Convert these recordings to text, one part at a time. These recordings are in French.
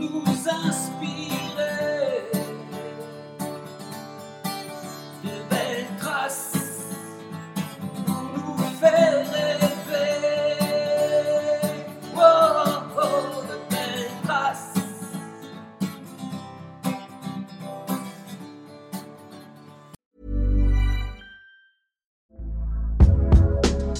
nous inspirer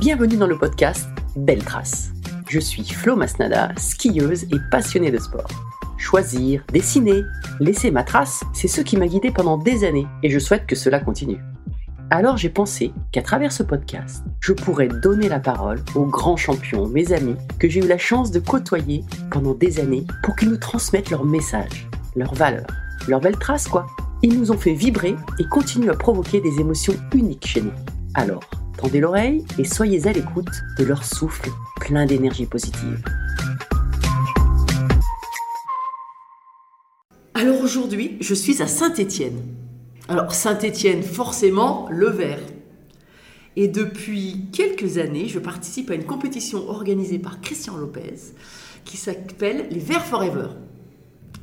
Bienvenue dans le podcast Belle Trace. Je suis Flo Masnada, skieuse et passionnée de sport. Choisir, dessiner, laisser ma trace, c'est ce qui m'a guidée pendant des années et je souhaite que cela continue. Alors j'ai pensé qu'à travers ce podcast, je pourrais donner la parole aux grands champions, mes amis, que j'ai eu la chance de côtoyer pendant des années pour qu'ils nous transmettent leurs messages, leurs valeurs, leurs belles traces quoi. Ils nous ont fait vibrer et continuent à provoquer des émotions uniques chez nous. Alors, tendez l'oreille et soyez à l'écoute de leur souffle plein d'énergie positive. Alors aujourd'hui, je suis à Saint-Étienne. Alors Saint-Étienne, forcément, le vert. Et depuis quelques années, je participe à une compétition organisée par Christian Lopez qui s'appelle les Verts Forever.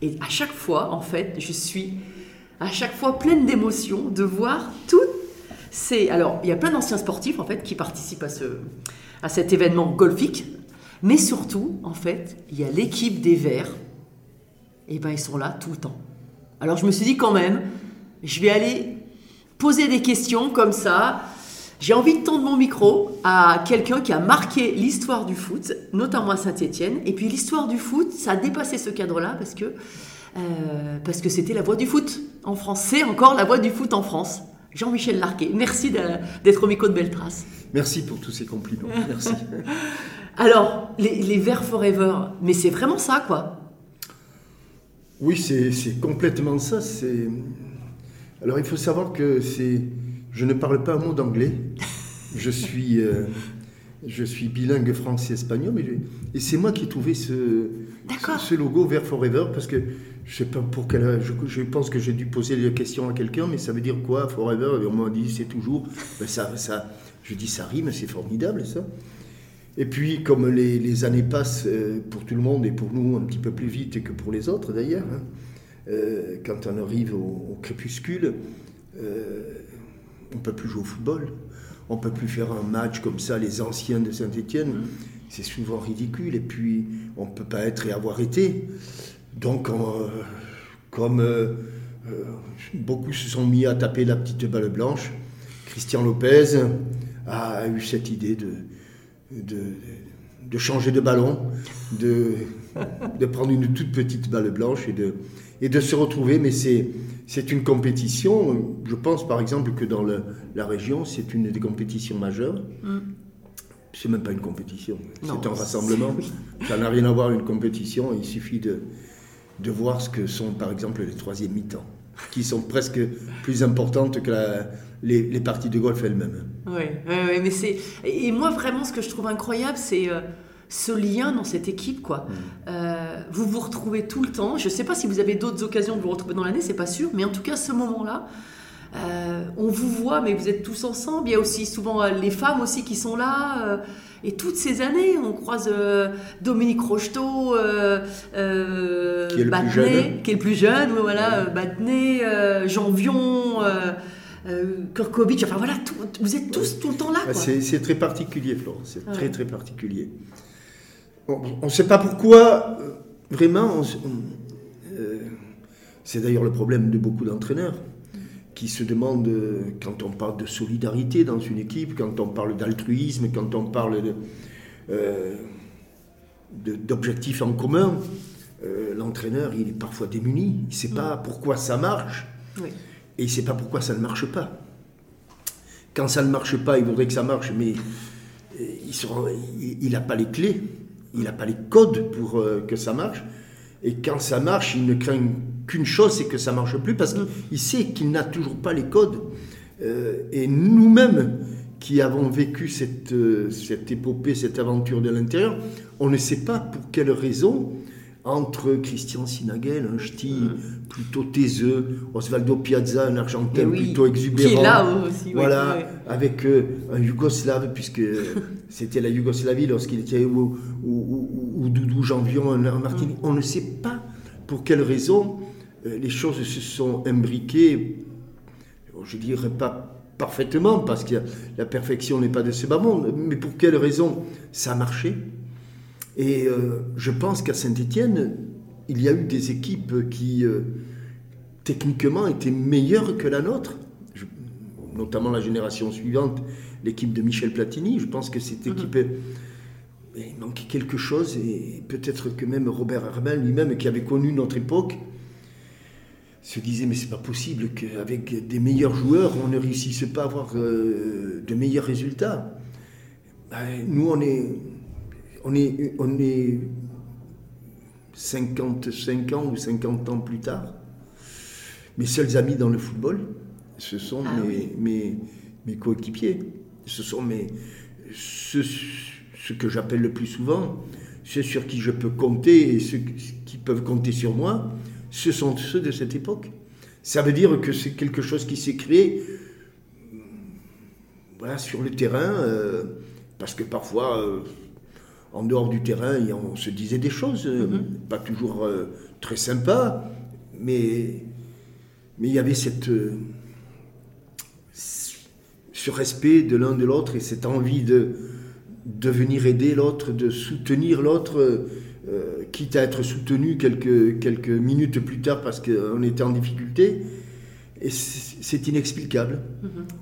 Et à chaque fois, en fait, je suis à chaque fois pleine d'émotion de voir toutes ces... Alors, il y a plein d'anciens sportifs, en fait, qui participent à, ce, à cet événement golfique. Mais surtout, en fait, il y a l'équipe des Verts. Et ben, ils sont là tout le temps. Alors, je me suis dit quand même, je vais aller poser des questions comme ça. J'ai envie de tendre mon micro à quelqu'un qui a marqué l'histoire du foot, notamment à Saint-Étienne. Et puis l'histoire du foot, ça a dépassé ce cadre-là parce que euh, parce que c'était la voix du foot en France. C'est encore la voix du foot en France. Jean-Michel Larquet, merci d'être au micro de Beltrace. Merci pour tous ces compliments. Merci. Alors, les, les Verts Forever, mais c'est vraiment ça, quoi. Oui, c'est complètement ça. C'est alors il faut savoir que c'est, je ne parle pas un mot d'anglais. Je suis, euh, je suis bilingue français-espagnol, mais et c'est moi qui ai trouvé ce, ce, ce logo Vert Forever parce que je sais pas pour quelle, je, je pense que j'ai dû poser la question à quelqu'un, mais ça veut dire quoi Forever? Et on m'a dit c'est toujours. Ben ça, ça, je dis ça rime, c'est formidable ça. Et puis, comme les, les, années passent euh, pour tout le monde et pour nous un petit peu plus vite que pour les autres d'ailleurs, hein, euh, quand on arrive au, au crépuscule, euh, on ne peut plus jouer au football, on ne peut plus faire un match comme ça, les anciens de Saint-Étienne, mmh. c'est souvent ridicule, et puis on ne peut pas être et avoir été. Donc, on, comme euh, beaucoup se sont mis à taper la petite balle blanche, Christian Lopez a eu cette idée de de, de, changer de ballon, de, de, prendre une toute petite balle blanche et de, et de se retrouver. Mais c'est, une compétition, je pense par exemple que dans le- la région, c'est une des compétitions majeures. C'est même pas une compétition, c'est un rassemblement. Ça n'a rien à voir une compétition, il suffit de, de voir ce que sont par exemple les troisième mi-temps, qui sont presque plus importantes que la- les, les parties de golf elles-mêmes. Oui, mais c'est. Et moi, vraiment, ce que je trouve incroyable, c'est euh, ce lien dans cette équipe, quoi. Euh, vous vous retrouvez tout le temps. Je ne sais pas si vous avez d'autres occasions de vous retrouver dans l'année, c'est pas sûr, mais en tout cas, ce moment-là. euh, on vous voit, mais vous êtes tous ensemble. Il y a aussi souvent euh, les femmes aussi qui sont là. euh, et toutes ces années, on croise Dominique Rocheteau, Qui est le plus Battenet, jeune. qui est le plus jeune, ouais, voilà, Jean Vion, Kurkovic, enfin voilà, tout- vous êtes tous tout le temps là. C'est très particulier, Florence, c'est Ouais. très très particulier. On ne sait pas pourquoi, euh, vraiment, on s- on- euh, c'est d'ailleurs le problème de beaucoup d'entraîneurs qui se demandent, euh, quand on parle de solidarité dans une équipe, quand on parle d'altruisme, quand on parle de, euh, de- d'objectifs en commun, euh, l'entraîneur, il est parfois démuni, il ne sait pas pourquoi ça marche, Oui. et il ne sait pas pourquoi ça ne marche pas. Quand ça ne marche pas, il voudrait que ça marche, mais il sera- il- il n'a pas les clés, il n'a pas les codes pour euh, que ça marche. Et quand ça marche, il ne craint qu'une chose, c'est que ça ne marche plus, parce qu'il sait qu'il n'a toujours pas les codes. Euh, et nous-mêmes, qui avons vécu cette, euh, cette épopée, cette aventure de l'intérieur, on ne sait pas pour quelle raison, entre Christian Sinagel, un ch'ti plutôt taiseux, Osvaldo Piazza, un Argentin Eh oui, plutôt exubérant, qui est là aussi, oui, voilà, oui. avec euh, un Yougoslave, puisque c'était la Yougoslavie lorsqu'il était ou, ou, ou- ou Doudou Janvion, un Martinique. On ne sait pas pour quelle raison euh, les choses se sont imbriquées, je dirais pas parfaitement, parce que la perfection n'est pas de ce bas monde, mais pour quelle raison ça a marché? Et euh, je pense qu'à Saint-Étienne, il y a eu des équipes qui, euh, techniquement, étaient meilleures que la nôtre. Je- notamment la génération suivante, l'équipe de Michel Platini. Je pense que cette équipe, euh, il manquait quelque chose et peut-être que même Robert Hermel lui-même, qui avait connu notre époque, se disait mais c'est pas possible qu'avec des meilleurs joueurs, on ne réussisse pas à avoir euh, de meilleurs résultats. Ben, nous, on est, on est, on est 55 ans ou 50 ans plus tard. Mes seuls amis dans le football, ce sont Ah mes, oui. mes, mes coéquipiers. Ce sont mes, ce que j'appelle le plus souvent, ceux sur qui je peux compter et ceux qui peuvent compter sur moi, ce sont ceux de cette époque. Ça veut dire que c'est quelque chose qui s'est créé voilà, sur le terrain, euh, parce que parfois, euh, en dehors du terrain, on se disait des choses, euh, pas toujours euh, très sympas, mais, mais il y avait cette, euh, ce respect de l'un de l'autre et cette envie de, de venir aider l'autre, de soutenir l'autre, euh, quitte à être soutenu quelques, quelques minutes plus tard parce qu'on était en difficulté. Et c'est inexplicable.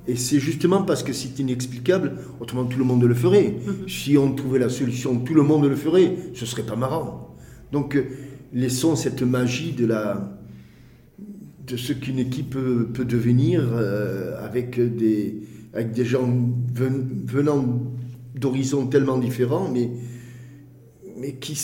Et c'est justement parce que c'est inexplicable, autrement tout le monde le ferait. Si on trouvait la solution, tout le monde le ferait, ce serait pas marrant. Donc euh, laissons cette magie de la de ce qu'une équipe peut, devenir euh, avec, des, avec des gens ven- venant d'horizons tellement différents, mais, mais qui,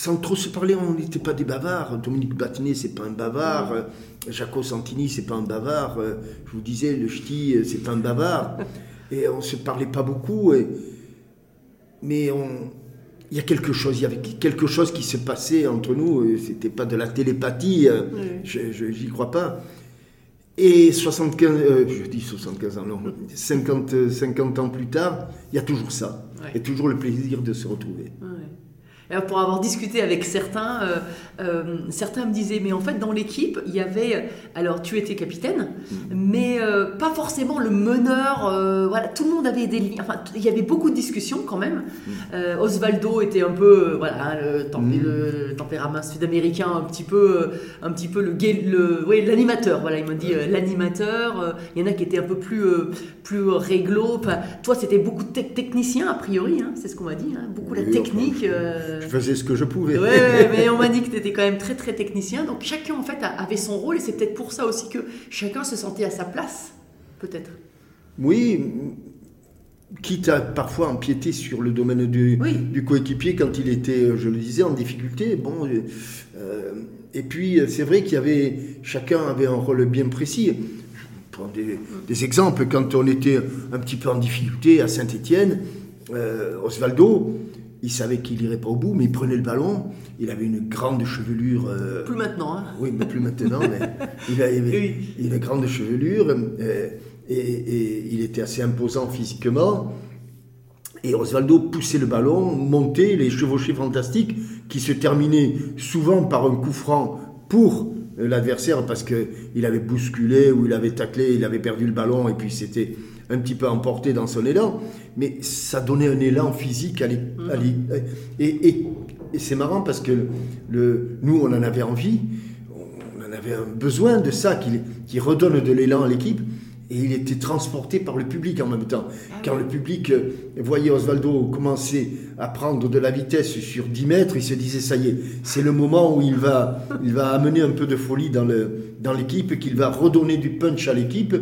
sans trop se parler, on n'était pas des bavards. Dominique Battenet, c'est pas un bavard. Euh, Jaco Santini, c'est pas un bavard. Je vous disais, le ch'ti, c'est pas un bavard. Et on se parlait pas beaucoup. et- mais on, il y a quelque chose, il y avait quelque chose qui se passait entre nous. C'était pas de la télépathie, euh, je je- j'y crois pas. Et 75, euh, je dis 75 ans, non, 50, euh, 50 ans plus tard, il y a toujours ça. Ouais. Et toujours le plaisir de se retrouver. Ouais. Alors, pour avoir discuté avec certains, euh, euh, certains me disaient, mais en fait, dans l'équipe, il y avait, alors tu étais capitaine, mais euh, pas forcément le meneur. euh, voilà, tout le monde avait des liens. Enfin, il y avait beaucoup de discussions quand même. Euh, Osvaldo était un peu, euh, voilà, le, tempé- le tempérament sud-américain, un petit peu, euh, un petit peu le, gay- le, ouais, l'animateur. Voilà, il m'a dit euh, l'animateur. euh, Il y en a qui étaient un peu plus, euh, plus réglo. Enfin, toi, c'était beaucoup de tec- techniciens a priori. hein, c'est ce qu'on m'a dit. hein, beaucoup la Oui, technique. enfin, euh, euh, Je faisais ce que je pouvais. Ouais, ouais, mais on m'a dit que tu étais quand même très très technicien. Donc chacun en fait avait son rôle et c'est peut-être pour ça aussi que chacun se sentait à sa place, peut-être. Oui, quitte à parfois empiéter sur le domaine du, Oui. du coéquipier quand il était, euh, je le disais, en difficulté. Bon, euh, euh, et puis euh, c'est vrai qu'il y avait, chacun avait un rôle bien précis. Je prends des, des exemples. Quand on était un petit peu en difficulté à Saint-Étienne, Osvaldo, il savait qu'il irait pas au bout, mais il prenait le ballon. Il avait une grande chevelure. euh, Plus maintenant. Hein. oui, mais plus maintenant. mais il, avait, Oui. une grande chevelure euh, et, et il était assez imposant physiquement. Et Osvaldo poussait le ballon, montait les chevauchées fantastiques qui se terminaient souvent par un coup franc pour l'adversaire parce qu'il avait bousculé ou il avait taclé, il avait perdu le ballon et puis c'était un petit peu emporté dans son élan. Mais ça donnait un élan physique à l'é- à l'é- et, et- et c'est marrant parce que le, nous, on en avait envie, on en avait un besoin de ça, qui, qui redonne de l'élan à l'équipe. Et il était transporté par le public en même temps. Quand le public euh, voyait Osvaldo commencer à prendre de la vitesse sur 10 mètres, il se disait ça y est, c'est le moment où il va, il va amener un peu de folie dans le- dans l'équipe, qu'il va redonner du punch à l'équipe.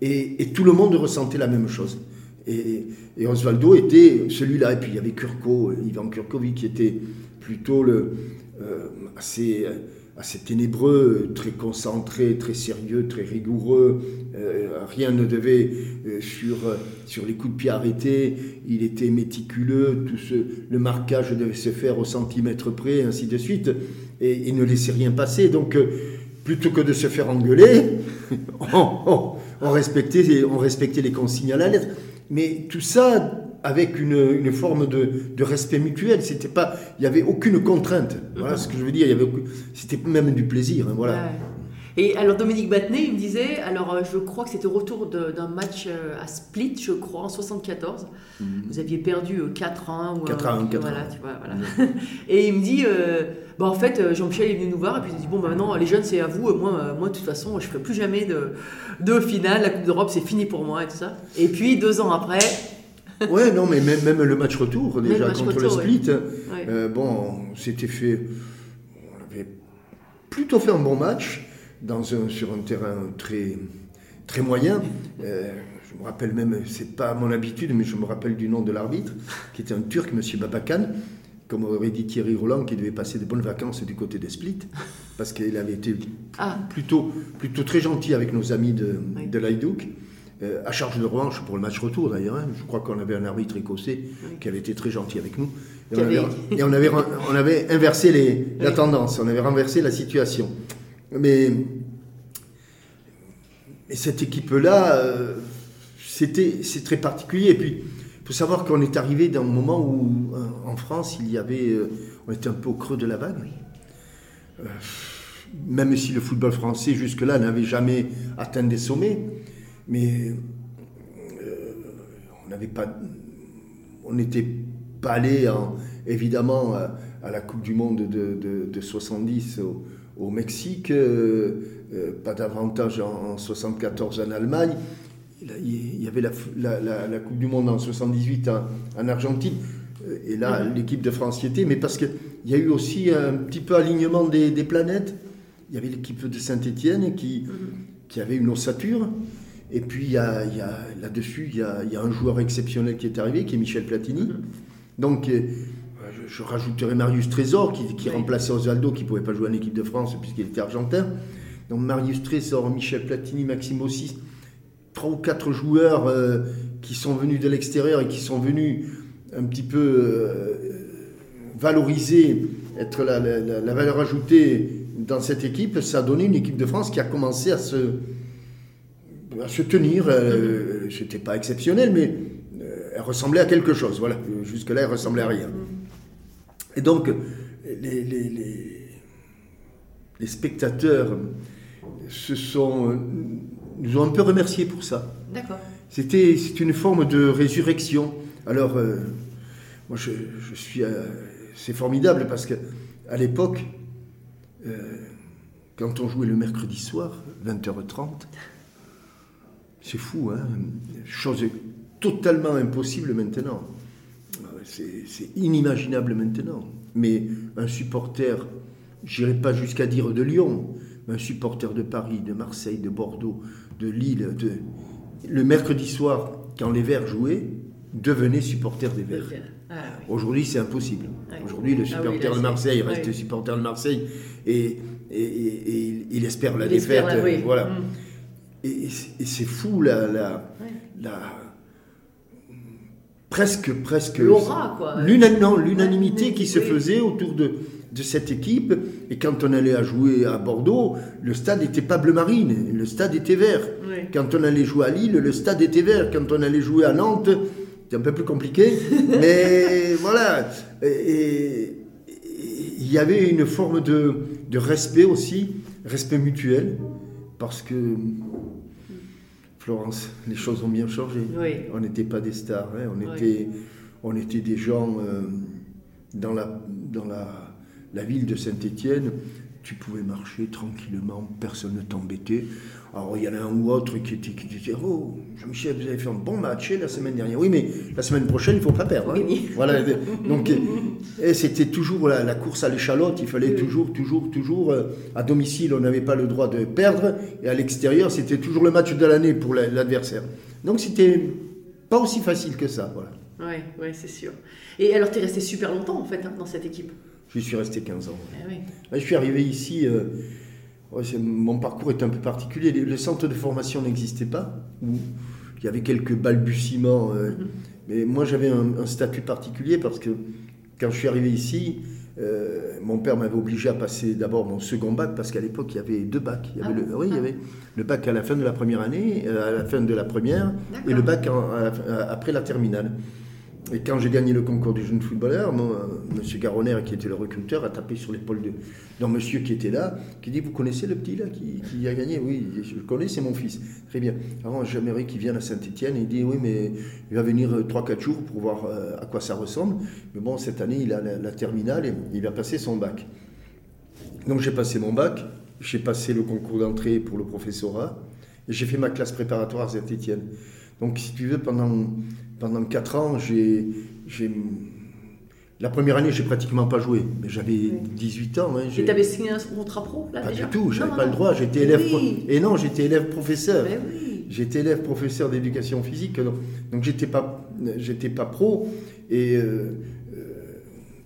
Et, et tout le monde ressentait la même chose. Et, et Osvaldo était celui-là. Et puis il y avait Kurko, Ivan Kurkovic, qui était plutôt le, euh, assez, assez ténébreux, très concentré, très sérieux, très rigoureux. Euh, rien ne devait euh, sur, euh, sur les coups de pied arrêtés. Il était méticuleux. Tout ce, le marquage devait se faire au centimètre près, ainsi de suite. Et ne laissait rien passer. Donc, plutôt que de se faire engueuler, on, respectait, on respectait les consignes à la lettre. Mais tout ça avec une, une forme de, de respect mutuel. C'était pas, il n'y avait aucune contrainte. Voilà ce que je veux dire. Il y avait, c'était même du plaisir. hein, voilà. Et alors Dominique Battenet, il me disait, alors euh, je crois que c'était au retour d'un match euh, à Split, je crois, en 74. Vous aviez perdu euh, 4-1. ou 4 un- à 1, 4 voilà, à 1. tu vois, voilà. et il me dit, euh, bah, en fait, euh, Jean-Michel est venu nous voir et puis il a dit, bon, bah, maintenant, les jeunes, c'est à vous. Euh, Moi, euh, moi, de toute façon, je ne ferai plus jamais de, de finale. La Coupe d'Europe, c'est fini pour moi et tout ça. Et puis, deux ans après, Ouais, non, mais même, même le match retour, déjà le match contre retour, le Split, Ouais. euh, bon, on s'était fait. On avait plutôt fait un bon match dans un, sur un terrain très, très moyen. Euh, je me rappelle même, c'est pas mon habitude, mais je me rappelle du nom de l'arbitre, qui était un Turc, M. Babakan, comme aurait dit Thierry Roland, qui devait passer de bonnes vacances du côté des Split, parce qu'il avait été ah, plutôt, plutôt très gentil avec nos amis de, Oui. de. Euh, à charge de revanche pour le match retour d'ailleurs. hein. Je crois qu'on avait un arbitre écossais qui avait été très gentil avec nous. Et on avait, et on avait, on avait inversé les, la tendance, on avait renversé la situation. Mais, cette équipe-là, euh, c'est très particulier. Et puis, il faut savoir qu'on est arrivé dans un moment où, euh, en France, il y avait, euh, on était un peu au creux de la vague. Même si le football français jusque-là n'avait jamais atteint des sommets, mais on n'avait pas, on n'était pas allé en- évidemment à, la Coupe du Monde de, de- de 70 au, au Mexique, euh, euh, pas davantage en, en 74 en Allemagne. Il y avait la, la- la- la Coupe du Monde en 78 en, en Argentine. Euh, Et là, l'équipe de France y était, mais parce qu'il y a eu aussi un petit peu alignement des, des planètes. Il y avait l'équipe de Saint-Étienne qui, qui avait une ossature. Et puis, là-dessus, il y a, il y a un joueur exceptionnel qui est arrivé, qui est Michel Platini. Donc, euh, je, je rajouterai Marius Trésor, qui, qui Oui. remplaçait Osvaldo, qui ne pouvait pas jouer en équipe de France puisqu'il était argentin. Donc, Marius Trésor, Michel Platini, Maxime Ossis, trois ou quatre joueurs euh, qui sont venus de l'extérieur et qui sont venus un petit peu euh, valoriser, être la, la- la- la valeur ajoutée dans cette équipe, ça a donné une équipe de France qui a commencé à se, à se tenir. Euh, C'était pas exceptionnel, mais euh, elle ressemblait à quelque chose. Voilà. Jusque-là, elle ressemblait à rien. Et donc, les, les- les- les spectateurs se sont, nous ont un peu remerciés pour ça. d'accord. C'était c'est une forme de résurrection. Alors, euh, moi, je, je suis. euh, c'est formidable parce que à l'époque, euh, quand on jouait le mercredi soir, 20h30, c'est fou, hein Chose totalement impossible maintenant. C'est c'est inimaginable maintenant. mais un supporter, j'irai pas jusqu'à dire de Lyon, mais un supporter de Paris, de Marseille, de Bordeaux, de Lille, de... le mercredi soir, quand les Verts jouaient, devenait supporter des Verts. Ah, oui. Aujourd'hui, c'est impossible. Aujourd'hui, le Ah oui, supporter de Marseille reste supporter de Marseille et, et, et- et il- espère la Il espère défaite. la-. Voilà. Mm. Et, et c'est- et c'est fou, la, la, la- presque, presque. L'unanimité qui se faisait autour de, de cette équipe. Et quand on allait à jouer à Bordeaux, le stade n'était pas bleu marine, le stade était vert. Oui. Quand on allait jouer à Lille, le stade était vert. Quand on allait jouer à Nantes, c'était un peu plus compliqué. mais voilà. Et il y avait une forme de, de respect aussi, respect mutuel, parce que Florence, les choses ont bien changé. Oui. On n'était pas des stars, hein, on, Oui. était, on était des gens euh, dans, la, dans la, la ville de Saint-Étienne. Tu pouvais marcher tranquillement, personne ne t'embêtait. Alors il y en a un ou autre qui, était, qui disait Oh, Jean-Michel, vous avez fait un bon match la semaine dernière. Oui, mais la semaine prochaine, il ne faut pas perdre. hein. Oui. Voilà. Donc, et c'était toujours la, la course à l'échalote. Il fallait Oui. toujours, toujours, toujours. euh, à domicile, on n'avait pas le droit de perdre. Et à l'extérieur, c'était toujours le match de l'année pour la- l'adversaire. Donc, c'était pas aussi facile que ça. Voilà. Oui, ouais, c'est sûr. Et alors, tu es resté super longtemps, en fait, hein, dans cette équipe? Je suis resté 15 ans. Oui. Là, je suis arrivé ici. euh, ouais, mon parcours est un peu particulier. Le, centre de formation n'existait pas. Ou il y avait quelques balbutiements. euh, Mais moi, j'avais un, un statut particulier parce que quand je suis arrivé ici, euh, mon père m'avait obligé à passer d'abord mon second bac parce qu'à l'époque, il y avait deux bacs. Il y avait Ah le, oui, il y Ah. avait le bac à la fin de la première année, euh, à la fin de la première, et le bac en- à la- à- après la terminale. Et quand j'ai gagné le concours du jeune footballeur, euh, monsieur Garonner, qui était le recruteur, a tapé sur l'épaule d'un monsieur qui était là, qui dit Vous connaissez le petit là qui, a gagné? Oui, je le connais, c'est mon fils. Très bien. Alors j'aimerais qu'il vienne à Saint-Etienne. Il dit Oui, mais il va venir 3-4 jours pour voir euh, à quoi ça ressemble. Mais bon, cette année, il a la, la terminale et il va passer son bac. Donc j'ai passé mon bac, j'ai passé le concours d'entrée pour le professorat et j'ai fait ma classe préparatoire à Saint-Etienne. Donc si tu veux, pendant, pendant 4 ans, j'ai... La première année, j'ai pratiquement pas joué, mais j'avais 18 ans. hein, Et tu avais signé un contrat pro, là, Pas déjà du tout, j'avais pas non. le droit, j'étais élève... oui. Et non, j'étais élève professeur. Oui. J'étais élève professeur d'éducation physique, donc, donc j'étais pas, j'étais pas pro. Et, euh, euh,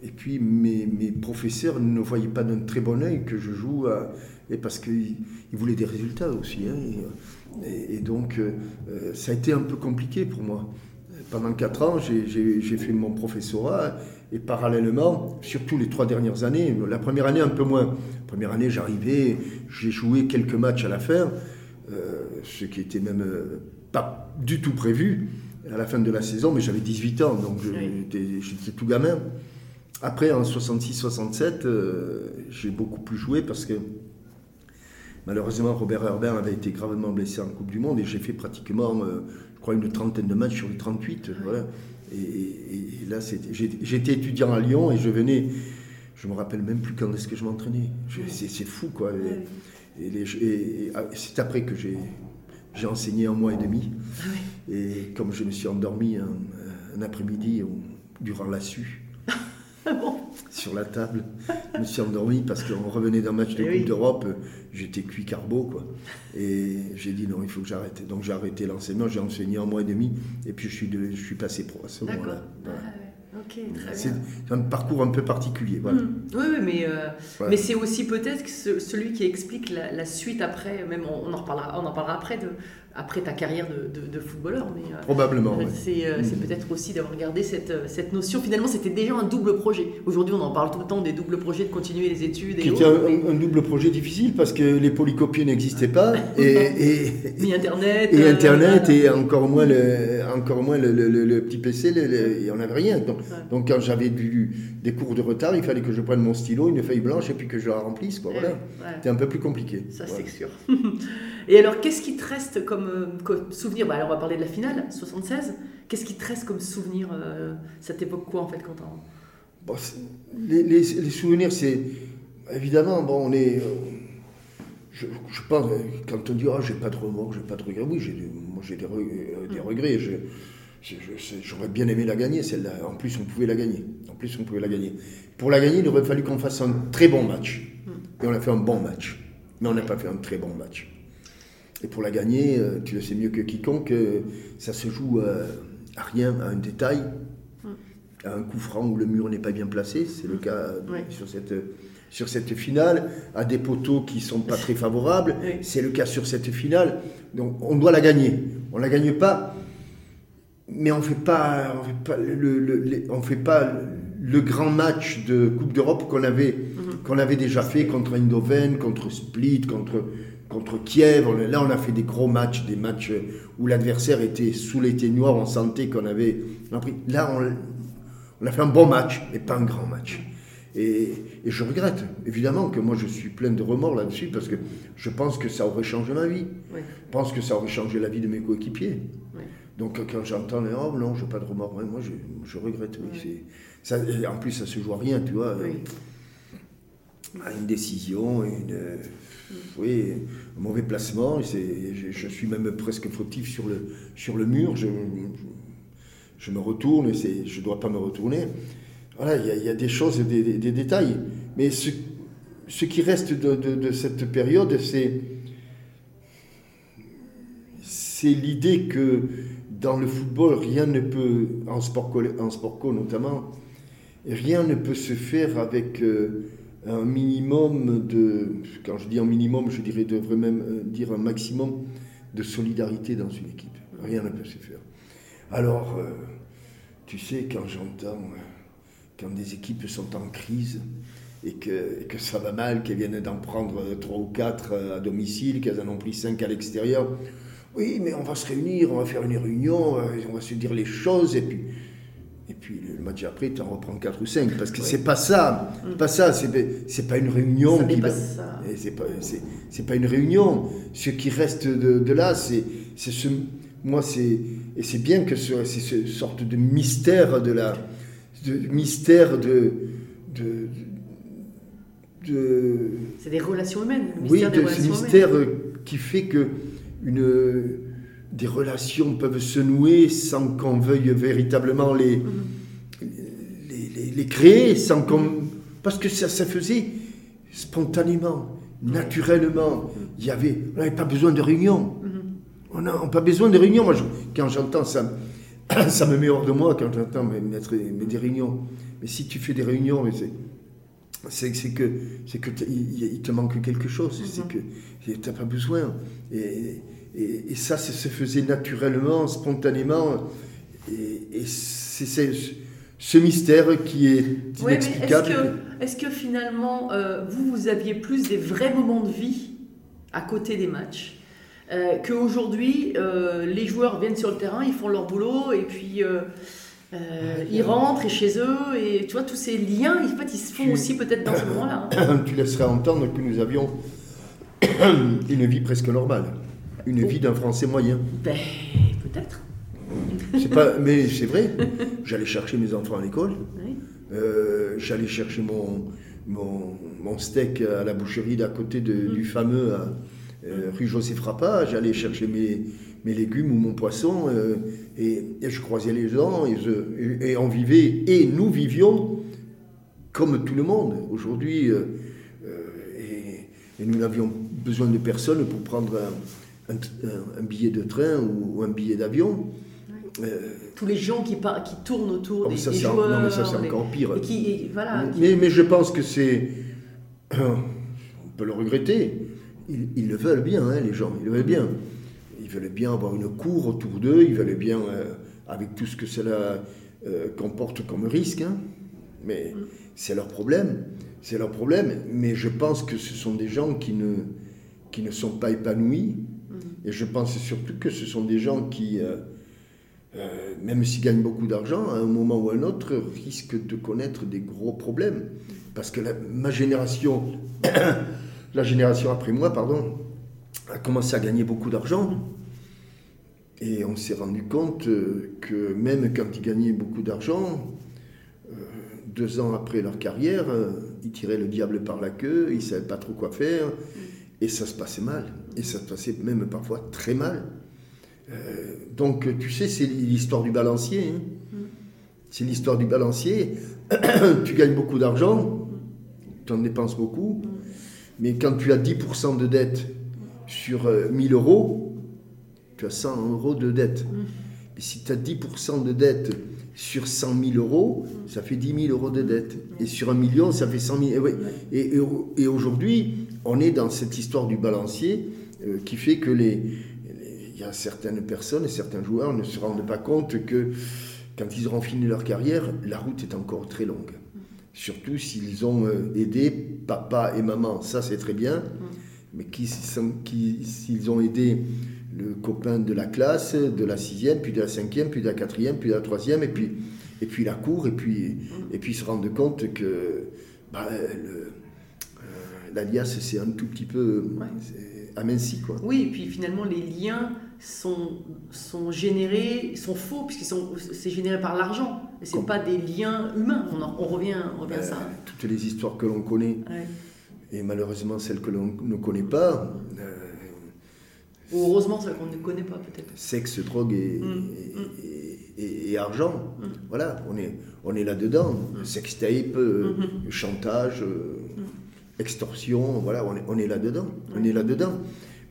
et puis mes, mes professeurs ne voyaient pas d'un très bon œil que je joue, à- et parce qu'ils ils voulaient des résultats aussi. hein, et, et donc euh, ça a été un peu compliqué pour moi. Pendant quatre ans, j'ai- fait mon professorat et parallèlement, surtout les trois dernières années, la première année un peu moins. La première année, j'arrivais, j'ai joué quelques matchs à la fin, euh, ce qui était même euh, pas du tout prévu à la fin de la saison, mais j'avais 18 ans, donc j'étais tout gamin. Après, en 66-67, euh, j'ai beaucoup plus joué parce que malheureusement, Robert Herbin avait été gravement blessé en Coupe du Monde et j'ai fait pratiquement, euh, je crois, une trentaine de matchs sur les 38. Voilà. Et, et- et là, c'était- j'ai- j'étais étudiant à Lyon et je venais, je me rappelle même plus quand est-ce que je m'entraînais. C'est fou, quoi. Et, et ah, c'est après que j'ai enseigné un mois et demi. Et comme je me suis endormi un, un après-midi durant la SU, sur la table, je me suis endormi parce qu'on revenait d'un match de Eh Coupe oui. d'Europe, j'étais cuit carbo, quoi. Et j'ai dit non, il faut que j'arrête. Donc j'ai arrêté l'enseignement, j'ai enseigné un mois et demi, et puis je suis, de- je suis passé pro à ce moment-là. Voilà. Ah ouais. C'est un parcours un peu particulier, voilà. Mm. Oui, oui, mais, euh, Voilà. mais c'est aussi peut-être celui qui explique la, la suite après, même on, on en reparlera, on en parlera après, de, après ta carrière de, de- de footballeur. Mais, euh, Probablement, ouais. C'est euh, Mm. peut-être aussi d'avoir gardé cette, euh, cette notion. Finalement, c'était déjà un double projet. Aujourd'hui, on en parle tout le temps des doubles projets, de continuer les études et Qui était autres. un, mais- un double projet difficile parce que les polycopiers n'existaient pas et, et, Ni Internet. et euh, Internet et encore moins le, encore moins le, le- le- le petit PC, le- le- il n'y en avait rien. Donc, donc quand j'avais des cours de retard, il fallait que je prenne mon stylo, une feuille blanche et puis que je la remplisse. Quoi, Eh voilà. ouais. C'était un peu plus compliqué. Ça, Voilà. c'est sûr. Et alors, qu'est-ce qui te reste comme, euh, comme souvenir bah, Alors, on va parler de la finale, 76. Qu'est-ce qui te reste comme souvenir euh, Cette époque quoi, en fait, quand on... Bon, c'est- les, les- les souvenirs, c'est évidemment, bon, on est. euh, Je, je pense, euh, quand on dit, ah, j'ai pas de remords, j'ai pas de regrets, oui, j'ai des- moi j'ai des, re- euh, des regrets. Je, je- je- j'aurais bien aimé la gagner, celle-là. En plus, on pouvait la gagner. En plus, on pouvait la gagner. Pour la gagner, il aurait fallu qu'on fasse un très bon match. Et on a fait un bon match. Mais on n'a pas fait un très bon match. Et pour la gagner, euh, tu le sais mieux que quiconque, euh, ça se joue euh, à rien, à un détail, à un coup franc où le mur n'est pas bien placé. C'est le cas euh, Ouais. sur, cette, sur cette finale, à des poteaux qui sont pas très favorables. Oui. C'est le cas sur cette finale. Donc on doit la gagner. On la gagne pas, mais on fait pas, on fait pas le, le- les- on fait pas le grand match de Coupe d'Europe qu'on avait, qu'on avait déjà fait contre Eindhoven, contre Split, contre, contre Kiev. Là, on a fait des gros matchs, des matchs où l'adversaire était sous les noir, on sentait qu'on avait. Là, on, on a fait un bon match, mais pas un grand match. Et, et je regrette, évidemment, que moi je suis plein de remords là-dessus, parce que je pense que ça aurait changé ma vie. Je pense que ça aurait changé la vie de mes coéquipiers. Donc quand j'entends les oh non, je n'ai pas de remords, moi je, je regrette. oui, ça, en plus, ça se joue à rien, tu vois. À une décision, une, euh, oui, un mauvais placement. Je, je suis même presque fautif sur le, sur le mur. Je, je, me retourne et je ne dois pas me retourner. Voilà, il y, a- des choses, des, des- détails. Mais ce, ce qui reste de, de- de cette période, c'est c'est l'idée que dans le football, rien ne peut, en sport co, en sport co notamment, rien ne peut se faire avec euh, un minimum de, quand je dis un minimum, je dirais, devrais même euh, dire un maximum de solidarité dans une équipe. Rien ne peut se faire. Alors, euh, tu sais, quand j'entends, euh, quand des équipes sont en crise et que, que ça va mal, qu'elles viennent d'en prendre euh, trois ou quatre euh, à domicile, qu'elles en ont pris cinq à l'extérieur, oui, mais on va se réunir, on va faire une réunion, on va se dire les choses, et puis, et puis le match après, tu en reprends 4 ou 5, parce que c'est pas ça, c'est pas ça, c'est pas une réunion qui va- c'est pas, c'est, c'est pas une réunion. Ce qui reste de, de là, c'est, ce, moi, c'est, et c'est bien que ce, c'est ce sorte de mystère de la, de mystère de, de, de, C'est des relations humaines. Le oui, mystère de ce relations mystère qui fait que une, des relations peuvent se nouer sans qu'on veuille véritablement les, Mhm. les, les- les créer, sans qu'on, parce que ça, ça faisait spontanément, naturellement. Il y avait, on n'avait pas besoin de réunion. Mhm. On n'a pas besoin de réunion. Moi, je- quand j'entends ça, ça me met hors de moi quand j'entends mettre- mais des réunions. Mais si tu fais des réunions, mais c'est c'est que c'est que il, il te manque quelque chose. C'est que tu n'as pas besoin. Et, et, et ça, ça se faisait naturellement, spontanément. Et, et c'est ce mystère qui est Oui, mais est-ce inexplicable. que, est-ce que finalement, euh, vous, vous aviez plus des vrais moments de vie à côté des matchs euh, qu'aujourd'hui, euh, les joueurs viennent sur le terrain, ils font leur boulot et puis ils rentrent et chez eux et tu vois, tous ces liens, en fait, ils se font Tu- aussi peut-être dans ce moment-là. hein. tu laisseras entendre que nous avions une vie presque normale. Une vie d'un Français moyen. Ben, peut-être. C'est pas, mais c'est vrai. J'allais chercher mes enfants à l'école. Oui. Euh, J'allais chercher mon, mon, mon steak à la boucherie d'à côté de- du fameux euh, euh, rue Joseph Frappa. J'allais chercher mes, mes légumes ou mon poisson euh, et, et je croisais les gens et, je- et- et on vivait et nous vivions comme tout le monde. Aujourd'hui, et, et nous n'avions besoin de personne pour prendre un, un- un billet de train ou, un billet d'avion. Euh, Tous les gens qui, par- qui tournent autour Oh, des, ça, des joueurs. non, mais ça, c'est les- encore pire. Et qui, et voilà, qui- mais, mais je pense que c'est. On peut le regretter. Ils, ils le veulent bien, hein, les gens. Ils le veulent bien. Ils veulent bien avoir une cour autour d'eux. Ils veulent bien, euh, avec tout ce que cela euh, comporte comme risque. hein. Mais c'est leur problème. C'est leur problème. Mais je pense que ce sont des gens qui ne, qui ne sont pas épanouis. Et je pense surtout que ce sont des gens qui. euh, euh, même s'ils gagnent beaucoup d'argent, à un moment ou à un autre, risquent de connaître des gros problèmes. Parce que ma génération, la génération après moi, pardon, a commencé à gagner beaucoup d'argent. Et on s'est rendu compte euh, que même quand ils gagnaient beaucoup d'argent, deux ans après leur carrière, ils tiraient le diable par la queue, ils ne savaient pas trop quoi faire, et ça se passait mal. Et ça se passait même parfois très mal. Euh, donc, tu sais, c'est l'histoire du balancier. hein. C'est l'histoire du balancier. tu gagnes beaucoup d'argent, tu en dépenses beaucoup, mais quand tu as 10% de dette sur euh, 1000 euros, tu as 100 euros de dette. Et si tu as 10% de dette sur 100 000 euros, ça fait 10 000 euros de dette. Et sur un million, ça fait 100 000. Et, ouais. Et- et- et aujourd'hui, on est dans cette histoire du balancier euh, qui fait que les, les- y a certaines personnes et certains joueurs ne se rendent pas compte que quand ils auront fini leur carrière, la route est encore très longue. Surtout s'ils ont euh, aidé papa et maman, ça c'est très bien. Mais qui, s'ils ont aidé le copain de la classe, de la sixième, puis de la cinquième, puis de la quatrième, puis de la troisième, et puis, et puis la cour, et puis, et puis se rendre compte que bah, euh, l'alias c'est un tout petit peu Ouais. Quoi. Oui, et puis finalement, les liens sont, sont générés, sont faux, puisqu'ils sont, c'est généré par l'argent. Et Com- pas des liens humains. On, en- on revient, on revient à ça. Euh, toutes les histoires que l'on connaît, Ouais. et malheureusement celles que l'on ne connaît pas, euh, Ou heureusement, celle qu'on ne connaît pas, peut-être. sexe, drogue et, et- et- et argent. Voilà, on est, on est là-dedans. Sextape, euh, chantage, euh, extorsion, voilà, on est, on est là-dedans. On est là-dedans.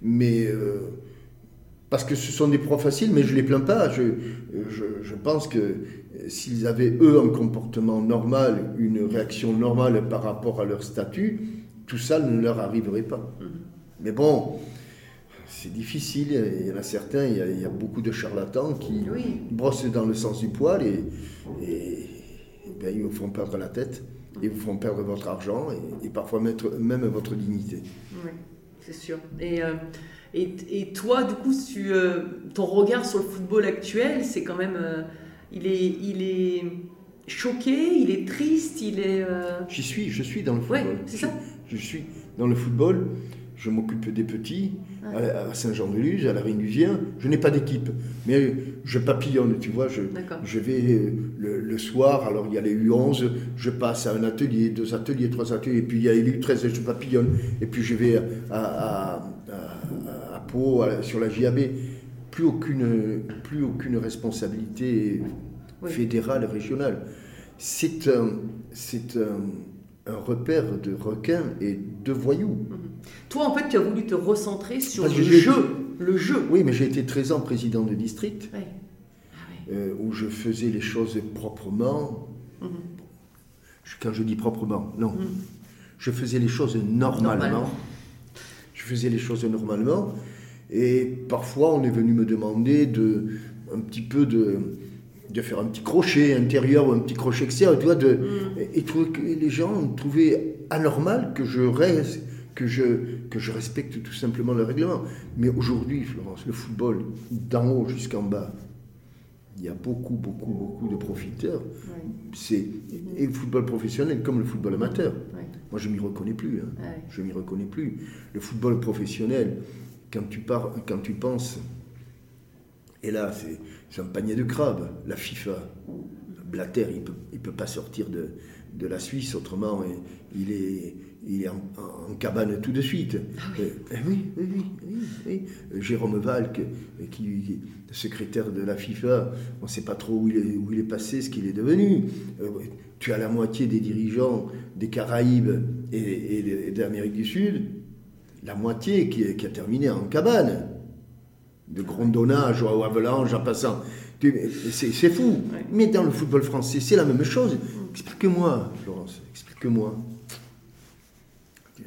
Mais euh, parce que ce sont des proies faciles, mais je les plains pas. Je, je, je pense que euh, s'ils avaient, eux, un comportement normal, une réaction normale par rapport à leur statut, tout ça ne leur arriverait pas. Mais bon, c'est difficile. Il y en a certains, il y a, il y a beaucoup de charlatans qui Oui. brossent dans le sens du poil et, et, ben, ils vous font perdre la tête. Ils vous font perdre votre argent et, et parfois mettre- même votre dignité. Oui, c'est sûr. Et, euh, et, et toi, du coup, tu, euh, ton regard sur le football actuel, c'est quand même. euh, il, est, il est choqué, il est triste, il est. J'y suis, je suis dans le Ouais, football. c'est je, ça. je suis dans le football. Je m'occupe des petits à, à Saint-Jean-de-Luz, à la Réunion. Je n'ai pas d'équipe, mais je papillonne, tu vois. Je, je vais euh, le, le soir, alors il y a les U11, je passe à un atelier, deux ateliers, trois ateliers, et puis il y a les U13, je papillonne. Et puis je vais à, à, à- à Pau, sur la JAB. Plus aucune, plus aucune responsabilité Oui. fédérale, régionale. C'est un, un, un repère de requins et de voyous. Toi, en fait, tu as voulu te recentrer sur Parce le jeu. Le jeu. Oui, mais j'ai été 13 ans président de district, Ouais. Ah ouais. euh, où je faisais les choses proprement. Je- Quand je dis proprement, non. Je faisais les choses normalement. Normalement. Je faisais les choses normalement. Et parfois, on est venu me demander de, un petit peu de, de faire un petit crochet intérieur ou un petit crochet extérieur. Tu vois, de, et, et que les gens trouvaient anormal que je reste, que je, que je respecte tout simplement le règlement. Mais aujourd'hui, Florence, le football, d'en haut jusqu'en bas, il y a beaucoup, beaucoup, beaucoup de profiteurs. Ouais. C'est et le football professionnel comme le football amateur. Ouais. Moi, je m'y reconnais plus. hein. Ouais. Je m'y reconnais plus. Le football professionnel, quand tu, pars, quand tu penses, et là, c'est un panier de crabes, la FIFA. Blatter, il ne peut, il peut pas sortir de, de la Suisse, autrement, il est, il est en, en- en cabane tout de suite. Euh, eh oui, oui, oui, oui, oui. Euh, Jérôme Valk, euh, qui, qui est secrétaire de la FIFA, on ne sait pas trop où il est, où il est passé, ce qu'il est devenu. Euh, tu as la moitié des dirigeants des Caraïbes et, et, et d'Amérique du Sud, la moitié qui, a terminé en cabane, de grondonnage ou avalanche en passant. C'est fou. Mais dans le football français, c'est la même chose. Explique-moi, Florence, explique-moi.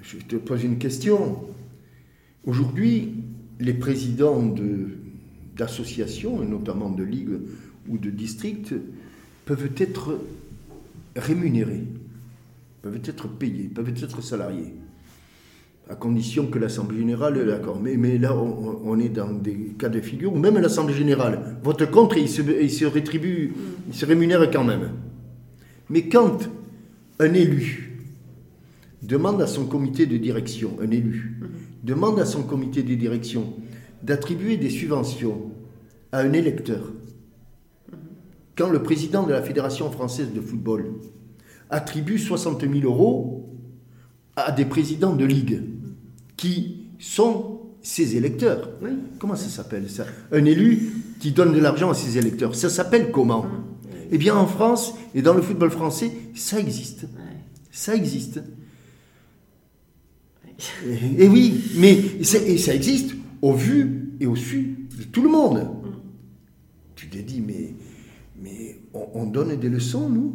Je te pose une question. Aujourd'hui, les présidents de- d'associations, notamment de ligues ou de districts, peuvent être rémunérés, peuvent être payés, peuvent être salariés, à condition que l'Assemblée générale est d'accord. Mais, là, on, est dans des cas de figure où même l'Assemblée générale vote contre et il se rétribue, il se rémunère quand même. Mais quand un élu demande à son comité de direction, un élu, demande à son comité de direction d'attribuer des subventions à un électeur, quand le président de la Fédération française de football attribue 60 000 euros à des présidents de ligue qui sont ses électeurs. Oui. Comment ça s'appelle ça? Un élu qui donne de l'argent à ses électeurs. Ça s'appelle comment? Eh bien, en France et dans le football français, ça existe. Ça existe. Et, et oui, mais et ça existe au vu et au su de tout le monde. Tu t'es dit, mais, mais on, on donne des leçons, nous,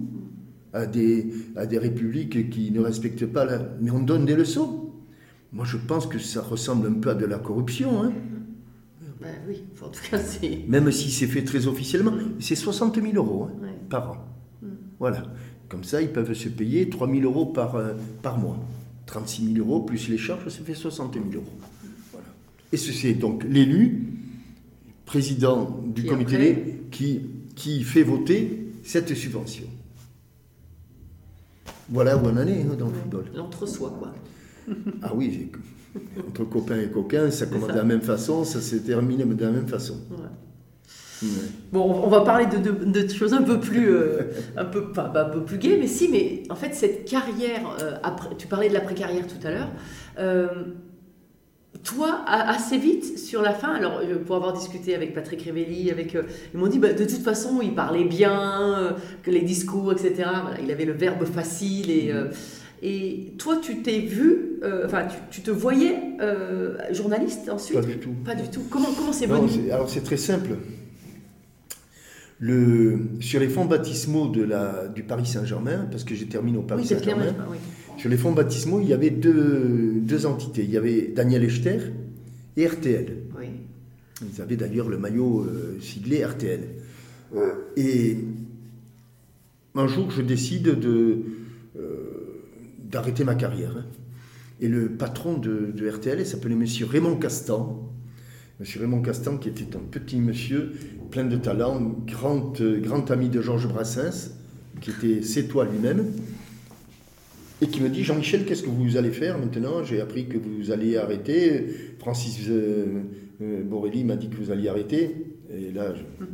à des, à des républiques qui ne respectent pas la... Mais on donne des leçons. Moi, je pense que ça ressemble un peu à de la corruption, hein. Bah oui, en tout cas, c'est. même si c'est fait très officiellement. C'est 60 000 euros hein, Ouais. par an. Voilà. Comme ça, ils peuvent se payer 3 000 euros par, euh, par mois. 36 000 euros plus les charges, ça fait 60 000 euros. Voilà. Et ce- c'est donc l'élu, président du Qui comité, après- qui, qui fait voter cette subvention. Voilà où on en est hein, dans le football. L'entre-soi, quoi. Ah oui, entre copains et coquins, ça commence de la même façon, ça s'est terminé de la même façon. Ouais. Bon, on va parler de, de- de choses un peu plus, euh, un peu, pas un peu plus gaies, mais si, mais en fait, cette carrière, euh, après, tu parlais de l'après-carrière tout à l'heure, euh, toi, assez vite, sur la fin, alors euh, pour avoir discuté avec Patrick Révelli, avec, ils m'ont dit, bah, de toute façon, il parlait bien, que les discours, etc., voilà, il avait le verbe facile, et, euh, et toi, tu t'es vu, euh, enfin, tu, tu te voyais euh, journaliste ensuite? Pas du tout. Pas du tout. Comment comment c'est venu? alors c'est très simple. Le, sur les fonds baptismaux de la, du Paris Saint-Germain, parce que j'ai terminé au Paris Oui, Saint-Germain, oui. sur les fonds baptismaux, il y avait deux, deux entités. Il y avait Daniel Echter et RTL. oui. Ils avaient d'ailleurs le maillot euh, siglé RTL. Euh, et un jour, je décide de, euh, d'arrêter ma carrière. hein. Et le patron de, de RTL, s'appelait Monsieur Raymond Castan. Monsieur Raymond Castan, qui était un petit monsieur plein de talent, grand, euh, ami de Georges Brassens, qui était sétois lui-même, et qui me dit Jean-Michel, qu'est-ce que vous allez faire maintenant? J'ai appris que vous alliez arrêter. Francis euh, euh, Borelli m'a dit que vous alliez arrêter. Et là, je, euh,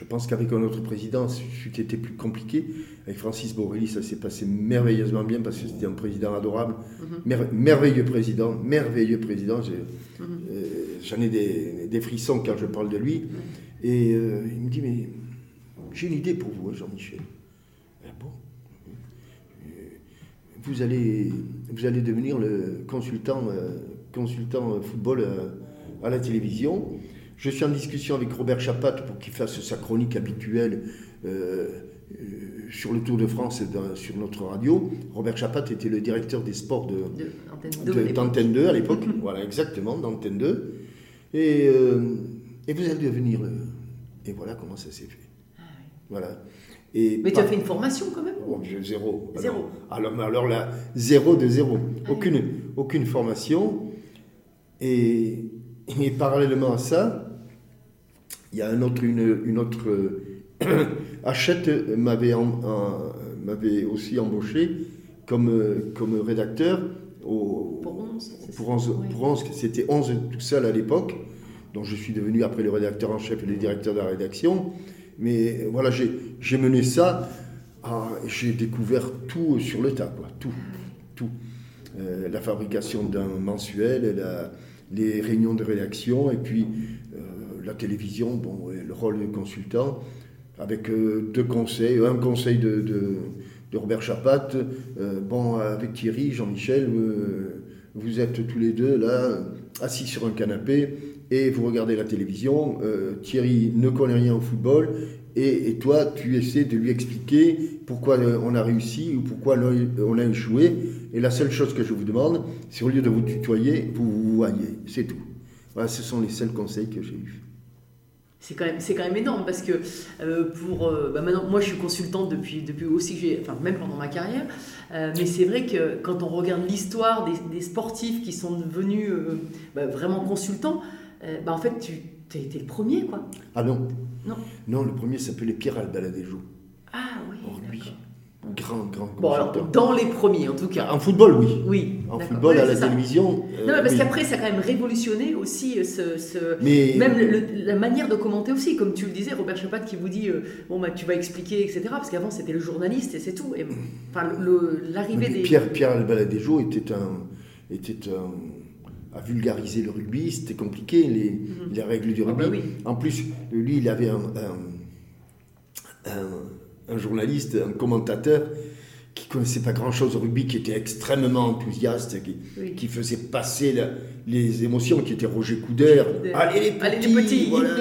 je pense qu'avec un autre président, c'eût été plus compliqué. Avec Francis Borelli, ça s'est passé merveilleusement bien parce que c'était un président adorable. Mer- merveilleux président, merveilleux président. J'ai- euh, J'en ai des, des frissons quand je parle de lui. Et euh, il me dit, mais j'ai une idée pour vous, hein, Jean-Michel. Ah bon? Vous allez, vous allez devenir le consultant, euh, consultant euh, football euh, à la télévision. Je suis en discussion avec Robert Chapat pour qu'il fasse sa chronique habituelle euh, euh, sur le Tour de France dans- sur notre radio. Robert Chapat était le directeur des sports de, De Antenne 2, de- à l'époque. d'Antenne 2 à l'époque. voilà, exactement, d'Antenne 2. Et, euh, et vous allez devenir le... Et voilà comment ça s'est fait. Voilà. Et Ah Mais tu as fait une formation quand même? Oh, zéro. Zéro. Alors, alors, alors là, zéro de zéro. Aucune, aucune formation. Et, et parallèlement à ça, il y a un autre, une, une autre. euh, Hachette m'avait aussi embauché comme, euh, comme rédacteur au, Pour 11 c'est pour ça 11, Oui. pour 11, c'était 11 tout seul à l'époque, dont je suis devenu après le rédacteur en chef et le directeur de la rédaction. Mais voilà, j'ai j'ai mené ça, à- j'ai découvert tout sur le tas, quoi, tout, tout. Euh, la fabrication d'un mensuel, la- les réunions de rédaction, et puis euh, la télévision, bon, le rôle de consultant, avec euh, deux conseils, un conseil de, de- Robert Chapat, euh, bon, avec Thierry, Jean-Michel, euh, vous êtes tous les deux là, assis sur un canapé, et vous regardez la télévision. Thierry ne connaît rien au football, et, et toi, tu essaies de lui expliquer pourquoi on a réussi ou pourquoi on a échoué. Et la seule chose que je vous demande, c'est au lieu de vous tutoyer, vous vous voyez. C'est tout. Voilà, ce sont les seuls conseils que j'ai eus. C'est quand, même, c'est quand même énorme parce que euh, pour. euh, bah maintenant, moi je suis consultante depuis, depuis aussi que j'ai. Enfin, même pendant ma carrière. Euh, mais c'est vrai que quand on regarde l'histoire des, des sportifs qui sont devenus bah, vraiment consultants, bah, en fait tu as été le premier quoi. Ah non Non. Non, le premier s'appelait Pierre Albaladejo. Ah oui. Or, lui, d'accord. Grand, grand Bon, alors dans les premiers en tout cas. En football, oui. Oui. En football, Ouais, à la ça. télévision. euh, Non, mais parce oui. qu'après, ça a quand même révolutionné aussi euh, ce, ce- Mais- même le- la manière de commenter aussi, comme tu le disais, Robert Chapat qui vous dit euh, bon bah tu vas expliquer etc. Parce qu'avant c'était le journaliste et c'est tout. Et, enfin l'arrivée des Pierre, Pierre Albaladejo était un, était un, à vulgariser le rugby, c'était compliqué, les, les règles du Ah rugby. bah oui. En plus, lui, il avait un, un- un- un journaliste, un commentateur qui connaissait pas grand-chose au rugby, qui était extrêmement enthousiaste, qui, Oui. qui faisait passer la- les émotions, qui était Roger Coudert. Allez les petits, Allez, les petits. voilà.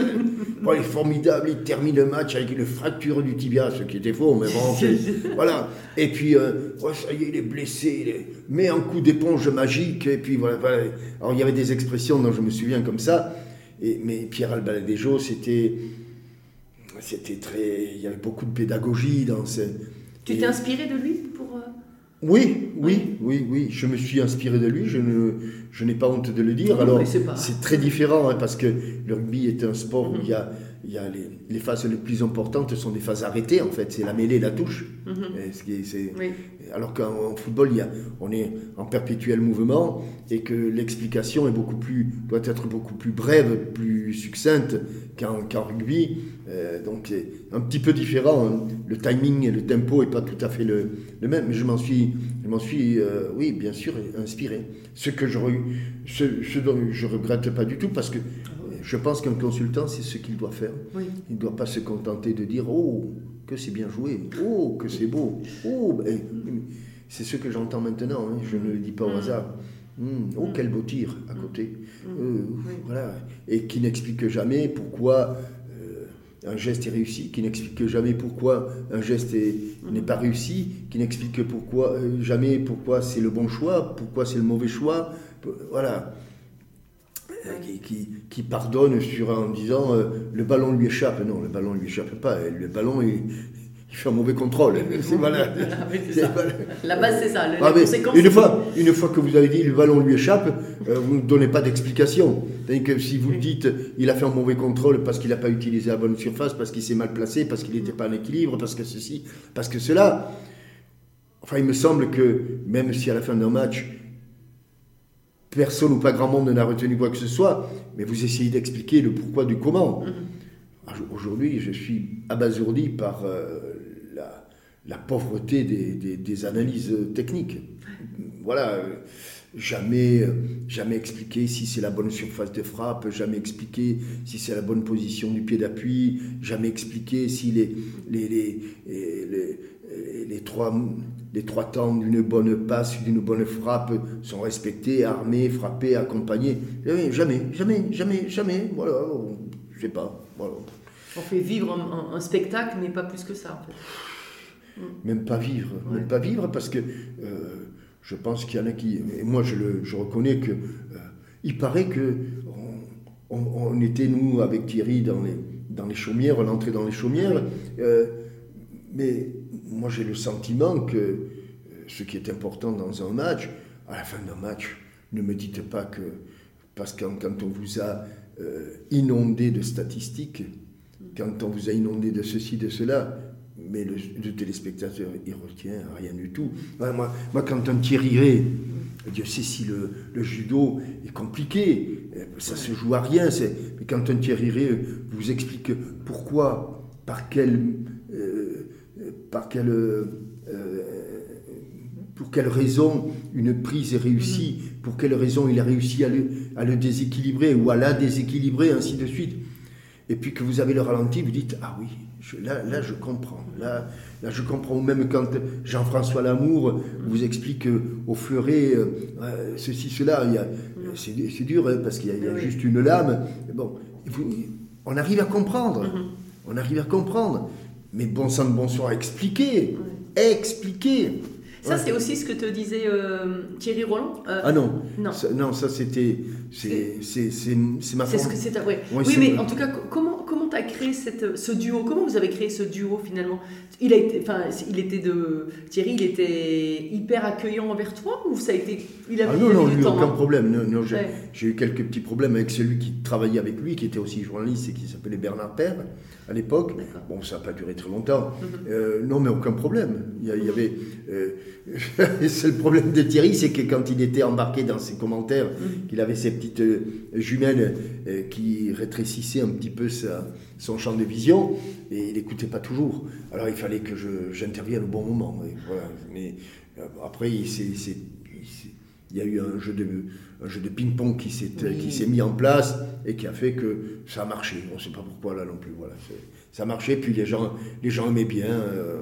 Bon, il est formidable, il termine le match avec une fracture du tibia, ce qui était faux, mais bon, voilà. Et puis, euh, oh, ça y est, il est blessé, il est- met un coup d'éponge magique, et puis voilà, voilà. Alors, il y avait des expressions dont je me souviens comme ça, et, mais Pierre Albaladejo, c'était... C'était très... Il y avait beaucoup de pédagogie dans ce... Tu et- t'es inspiré de lui pour. euh, oui, oui, oui, oui. Je me suis inspiré de lui. Je ne, je n'ai pas honte de le dire. Alors, c'est très différent hein, parce que le rugby est un sport où Mhm. il y a, il y a les, les phases les plus importantes sont des phases arrêtées. En fait, c'est la mêlée, la touche. Et ce qui est- c'est- Oui. Alors qu'en en football, on est en perpétuel mouvement et que l'explication est beaucoup plus, doit être beaucoup plus brève, plus succincte qu'en rugby. Euh, donc, c'est un petit peu différent. Le timing et le tempo n'est pas tout à fait le, même, mais je m'en suis, je suis euh, oui, bien sûr, inspiré. Ce que je, ce, je regrette pas du tout parce que je pense qu'un consultant, c'est ce qu'il doit faire. Oui. Il ne doit pas se contenter de dire Oh, que c'est bien joué, oh, que c'est beau, oh, ben, c'est ce que j'entends maintenant, hein, je ne le dis pas au hasard. Hum, oh, quel beau tir à côté. Euh, Voilà. Et qui n'explique jamais pourquoi euh, un geste est réussi, qui n'explique jamais pourquoi un geste est- n'est pas réussi, qui n'explique pourquoi, euh, jamais pourquoi c'est le bon choix, pourquoi c'est le mauvais choix. Voilà. Euh, qui, qui- qui pardonne sur en disant euh, le ballon lui échappe. Non, le ballon lui échappe pas. Le ballon, il, il fait un mauvais contrôle. C'est ça. voilà. La base, c'est ça. le- Ah, mais une, fois, une fois que vous avez dit le ballon lui échappe, euh, vous ne donnez pas d'explication. Que si vous dites il a fait un mauvais contrôle parce qu'il n'a pas utilisé la bonne surface, parce qu'il s'est mal placé, parce qu'il n'était pas en équilibre, parce que ceci, parce que cela. Enfin, il me semble que même si à la fin d'un match, personne ou pas grand monde n'a retenu quoi que ce soit, mais vous essayez d'expliquer le pourquoi du comment. Ah, je- Aujourd'hui, je suis abasourdi par euh, la, la pauvreté des, des- des analyses techniques. Voilà, euh, jamais, euh, jamais expliquer si c'est la bonne surface de frappe, jamais expliquer si c'est la bonne position du pied d'appui, jamais expliquer si les, les, les, les, les- les trois, les trois temps d'une bonne passe, d'une bonne frappe sont respectés, armés, frappés, accompagnés. Jamais, jamais, jamais, jamais, jamais. Voilà, je sais pas. Voilà. On fait vivre un, un- un spectacle, mais pas plus que ça. En fait. Même pas vivre, Ouais. même pas vivre parce que euh, je pense qu'il y en a qui, et moi je, le, je reconnais que euh, il paraît que on, on- on était nous avec Thierry dans les, dans les chaumières, on entrait dans les chaumières, euh, mais moi j'ai le sentiment que euh, ce qui est important dans un match, à la fin d'un match, ne me dites pas que parce que quand on vous a euh, inondé de statistiques, quand on vous a inondé de ceci, de cela, mais le, téléspectateur, il retient rien du tout. Moi, moi, quand un Thierry Ray, Dieu sait si le, judo est compliqué, euh, ça se joue à rien, mais quand un Thierry Ray vous explique pourquoi, par euh, par quelle, euh, pour quelle raison une prise est réussie, pour quelle raison il a réussi à le, à le déséquilibrer ou à la déséquilibrer, ainsi de suite. Et puis que vous avez le ralenti, vous dites Ah oui, je- là, là je comprends. Là, là je comprends. Ou même quand Jean-François Lamour vous explique euh, au fleuret euh, ceci, cela, il y a- c'est dur hein, parce qu'il y a, il y a Oui. juste une lame. Bon, vous- on arrive à comprendre. On arrive à comprendre. Mais bon sang de bonsoir, expliquer. Expliquer. Ça, Ouais. c'est aussi ce que te disait euh, Thierry Roland. Euh, Ah non, Non. ça, non, ça c'était. C'est ma C'est ce que c'est. ouais. Ouais, oui, mais en tout cas, co- comment comment t'as créé cette, ce duo Comment vous avez créé ce duo finalement? Il a été, enfin, il était de Thierry, il était hyper accueillant envers toi ou ça a été, il a Ah il non, a non, du lui, temps aucun hein? problème. Non, non, j'ai Ouais. j'ai eu quelques petits problèmes avec celui qui travaillait avec lui, qui était aussi journaliste et qui s'appelait Bernard Père à l'époque. D'accord. Bon, ça n'a pas duré très longtemps. Mhm. Euh, non, mais aucun problème. Il y, y avait. euh, le seul problème de Thierry, c'est que quand il était embarqué dans ses commentaires, Mhm. qu'il avait ces petites euh, jumelles euh, qui rétrécissaient un petit peu sa- son champ de vision, et il n'écoutait pas toujours. Alors il fallait que j'intervienne au bon moment. et voilà. Mais euh, après, il s'est- il y a eu un jeu de, un jeu de ping-pong qui s'est Oui. mis en place et qui a fait que ça a marché. On ne sait pas pourquoi là non plus. Voilà, ça a marché, puis les gens, les gens aimaient bien. euh,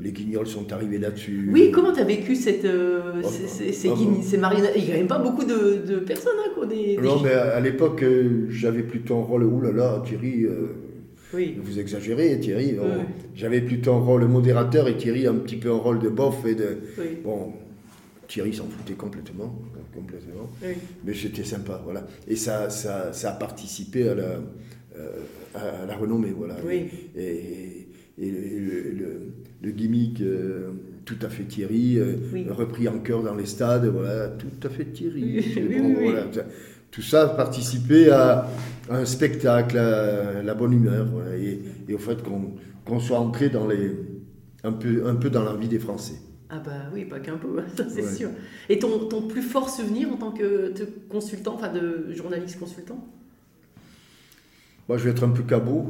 les guignols sont arrivés là-dessus. Oui, comment tu as vécu cette, euh, Oh, ces, ces, ces oh, guign- oh. ces marionnettes Il n'y a même pas beaucoup de, de personnes, hein, quoi, des, des- Non, mais à, à l'époque, euh, j'avais plutôt un rôle. Ouh là là, Thierry, euh, Oui. vous exagérez, Thierry. Bon, Ouais. J'avais plutôt un rôle modérateur et Thierry un petit peu un rôle de bof et de. Oui. Bon, Thierry s'en foutait complètement, complètement. Oui. Mais c'était sympa, voilà. Et ça, ça, ça a participé à la, à la renommée, voilà. Oui. Et, et le, le- le gimmick, euh, tout à fait Thierry, euh, Oui. repris en chœur dans les stades, voilà, tout à fait Thierry. Oui, bon, oui, voilà. Tout ça a participé à, à un spectacle, à la bonne humeur, voilà, et, et au fait qu'on soit entré dans les, un, peu, un peu dans la vie des Français. Ah bah oui, pas qu'un peu, ça c'est Ouais. sûr. Et ton, ton plus fort souvenir en tant que consultant, enfin de journaliste consultant? Moi, je vais être un peu cabot.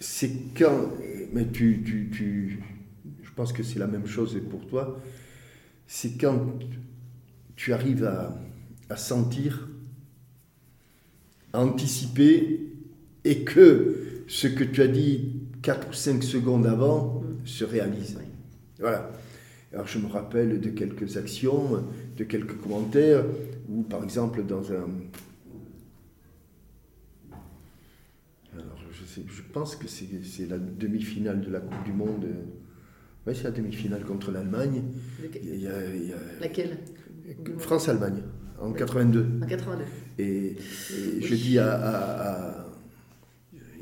C'est quand. Mais tu, tu, tu- Je pense que c'est la même chose pour toi. C'est quand tu arrives à, à sentir, à anticiper, et que ce que tu as dit 4 ou 5 secondes avant se réalise. Voilà. Alors je me rappelle de quelques actions, de quelques commentaires, où par exemple dans un, alors, je, pense que c'est la demi-finale de la Coupe du Monde. Oui, c'est la demi-finale contre l'Allemagne. Laquelle? France-Allemagne en 82. En 82. Et, et je dis à, à- à-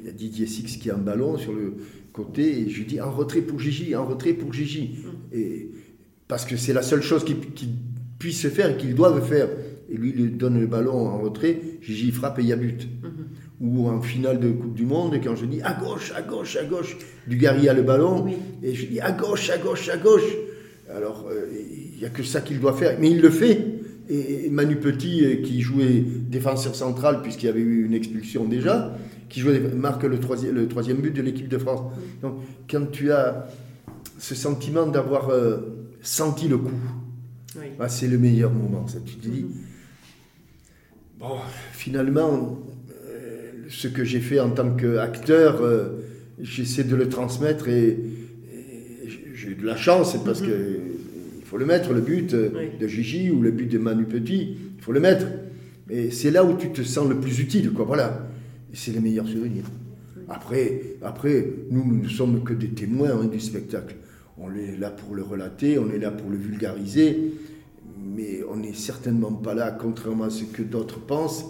Il y a Didier Six qui a un ballon sur le côté, et je dis en retrait pour Gigi, en retrait pour Gigi. Et, parce que c'est la seule chose qu'il qu'il puisse faire et qu'il doive faire. Et lui, il lui donne le ballon en retrait, Gigi frappe et il y a but. Ou en finale de Coupe du Monde, quand je dis à gauche, à gauche, à gauche, Dugarry a le ballon, Oui. et je dis à gauche, à gauche, à gauche. Alors, euh, il n'y a que ça qu'il doit faire. Mais il le fait. Et Manu Petit, euh, qui jouait défenseur central, puisqu'il y avait eu une expulsion déjà, qui jouait, marque le troisième, le troisième but de l'équipe de France. Donc, quand tu as ce sentiment d'avoir euh, senti le coup, Oui. ah, c'est le meilleur moment. Ça. Tu te dis, bon, finalement, ce que j'ai fait en tant qu'acteur, euh, j'essaie de le transmettre et, et j'ai- eu de la chance parce que il faut le mettre, le but euh, Oui. de Gigi ou le but de Manu Petit, il faut le mettre. Et c'est là où tu te sens le plus utile, quoi. Voilà. C'est les meilleurs souvenirs. Après, après, nous, nous ne sommes que des témoins hein, du spectacle. On est là pour le relater, on est là pour le vulgariser, mais on n'est certainement pas là, contrairement à ce que d'autres pensent,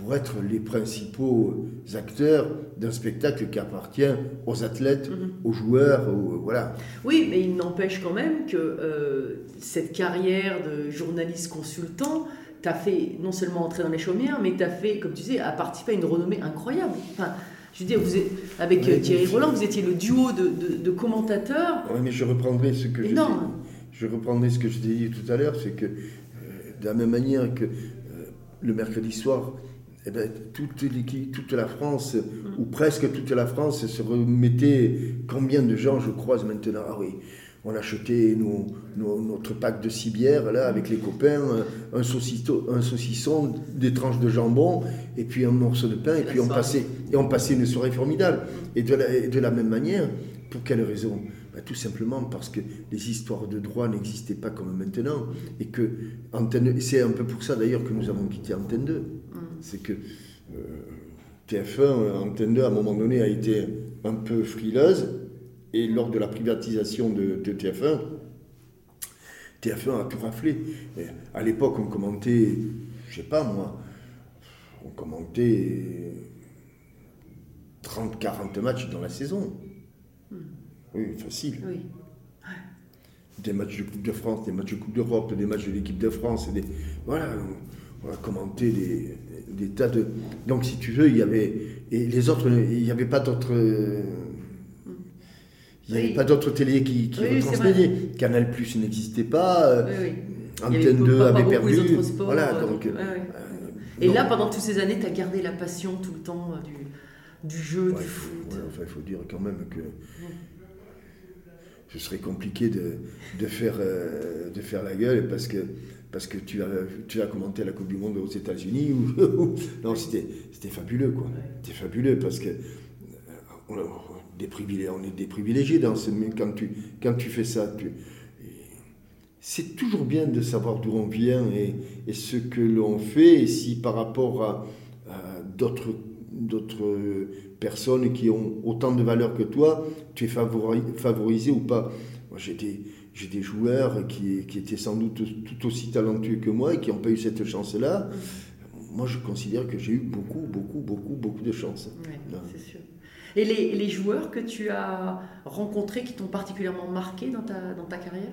pour être les principaux acteurs d'un spectacle qui appartient aux athlètes, aux joueurs, aux- voilà. Oui, mais il n'empêche quand même que euh, cette carrière de journaliste consultant t'a fait non seulement entrer dans les chaumières, mais t'a fait, comme tu disais, à participer à une renommée incroyable. Enfin, je veux dire, vous êtes, avec Oui, euh, Thierry oui. Roland, vous étiez le duo de, de- de commentateurs. Ouais, mais je reprendrai ce que je Énorme. je reprendrai ce que je t'ai dit tout à l'heure, c'est que euh, de la même manière que euh, le mercredi soir, eh ben, toute la France, ou presque toute la France, se remettait. Combien de gens je croise maintenant? Ah oui, on achetait nos, nos- notre pack de six bières là avec les copains, un saucisson, un saucisson, des tranches de jambon et puis un morceau de pain et puis on passait et on passait une soirée formidable. Et de la, et de la même manière, pour quelle raison? Ben, Tout simplement parce que les histoires de droit n'existaient pas comme maintenant. Et que Antenne, c'est un peu pour ça d'ailleurs que nous avons quitté Antenne 2. C'est que euh, TF1, euh, Antenne 2, à un moment donné, a été un peu frileuse. Et lors de la privatisation de, de TF1, TF1 a tout raflé. Et à l'époque, on commentait, je sais pas moi, on commentait 30-40 matchs dans la saison. Oui, facile. Oui. Des matchs de Coupe de France, des matchs de Coupe d'Europe, des matchs de l'équipe de France. et Des, voilà, on, on a commenté des, des tas de. Donc, si tu veux, il y avait. Et les autres, il n'y avait pas d'autres. Il n'y avait Oui. pas d'autres télés qui, qui Oui, oui. Canal Plus n'existait pas. euh, Antenne pas- 2 pas avait perdu. sports, voilà, euh, donc. euh, Et là, pendant toutes ces années, tu as gardé la passion tout le temps du, du jeu, Ouais, du foot. ouais, enfin, il faut dire quand même que ce serait compliqué de, de faire, euh, de faire la gueule parce que parce que tu as, tu as commenté la Coupe du Monde aux États-Unis. Ou, non, c'était c'était fabuleux, quoi. C'était fabuleux parce que euh, on, des privilégiés, on est des privilégiés dans ce, quand, tu, quand tu fais ça. Tu, c'est toujours bien de savoir d'où on vient et, et ce que l'on fait, et si par rapport à, à d'autres d'autres personnes qui ont autant de valeur que toi, tu es favori- favorisé ou pas. Moi, j'ai des, j'ai des joueurs qui, qui étaient sans doute tout aussi talentueux que moi et qui n'ont pas eu cette chance-là. Moi, je considère que j'ai eu beaucoup, beaucoup, beaucoup, beaucoup de chance. C'est sûr. Et les, les joueurs que tu as rencontrés qui t'ont particulièrement marqué dans ta, dans ta carrière?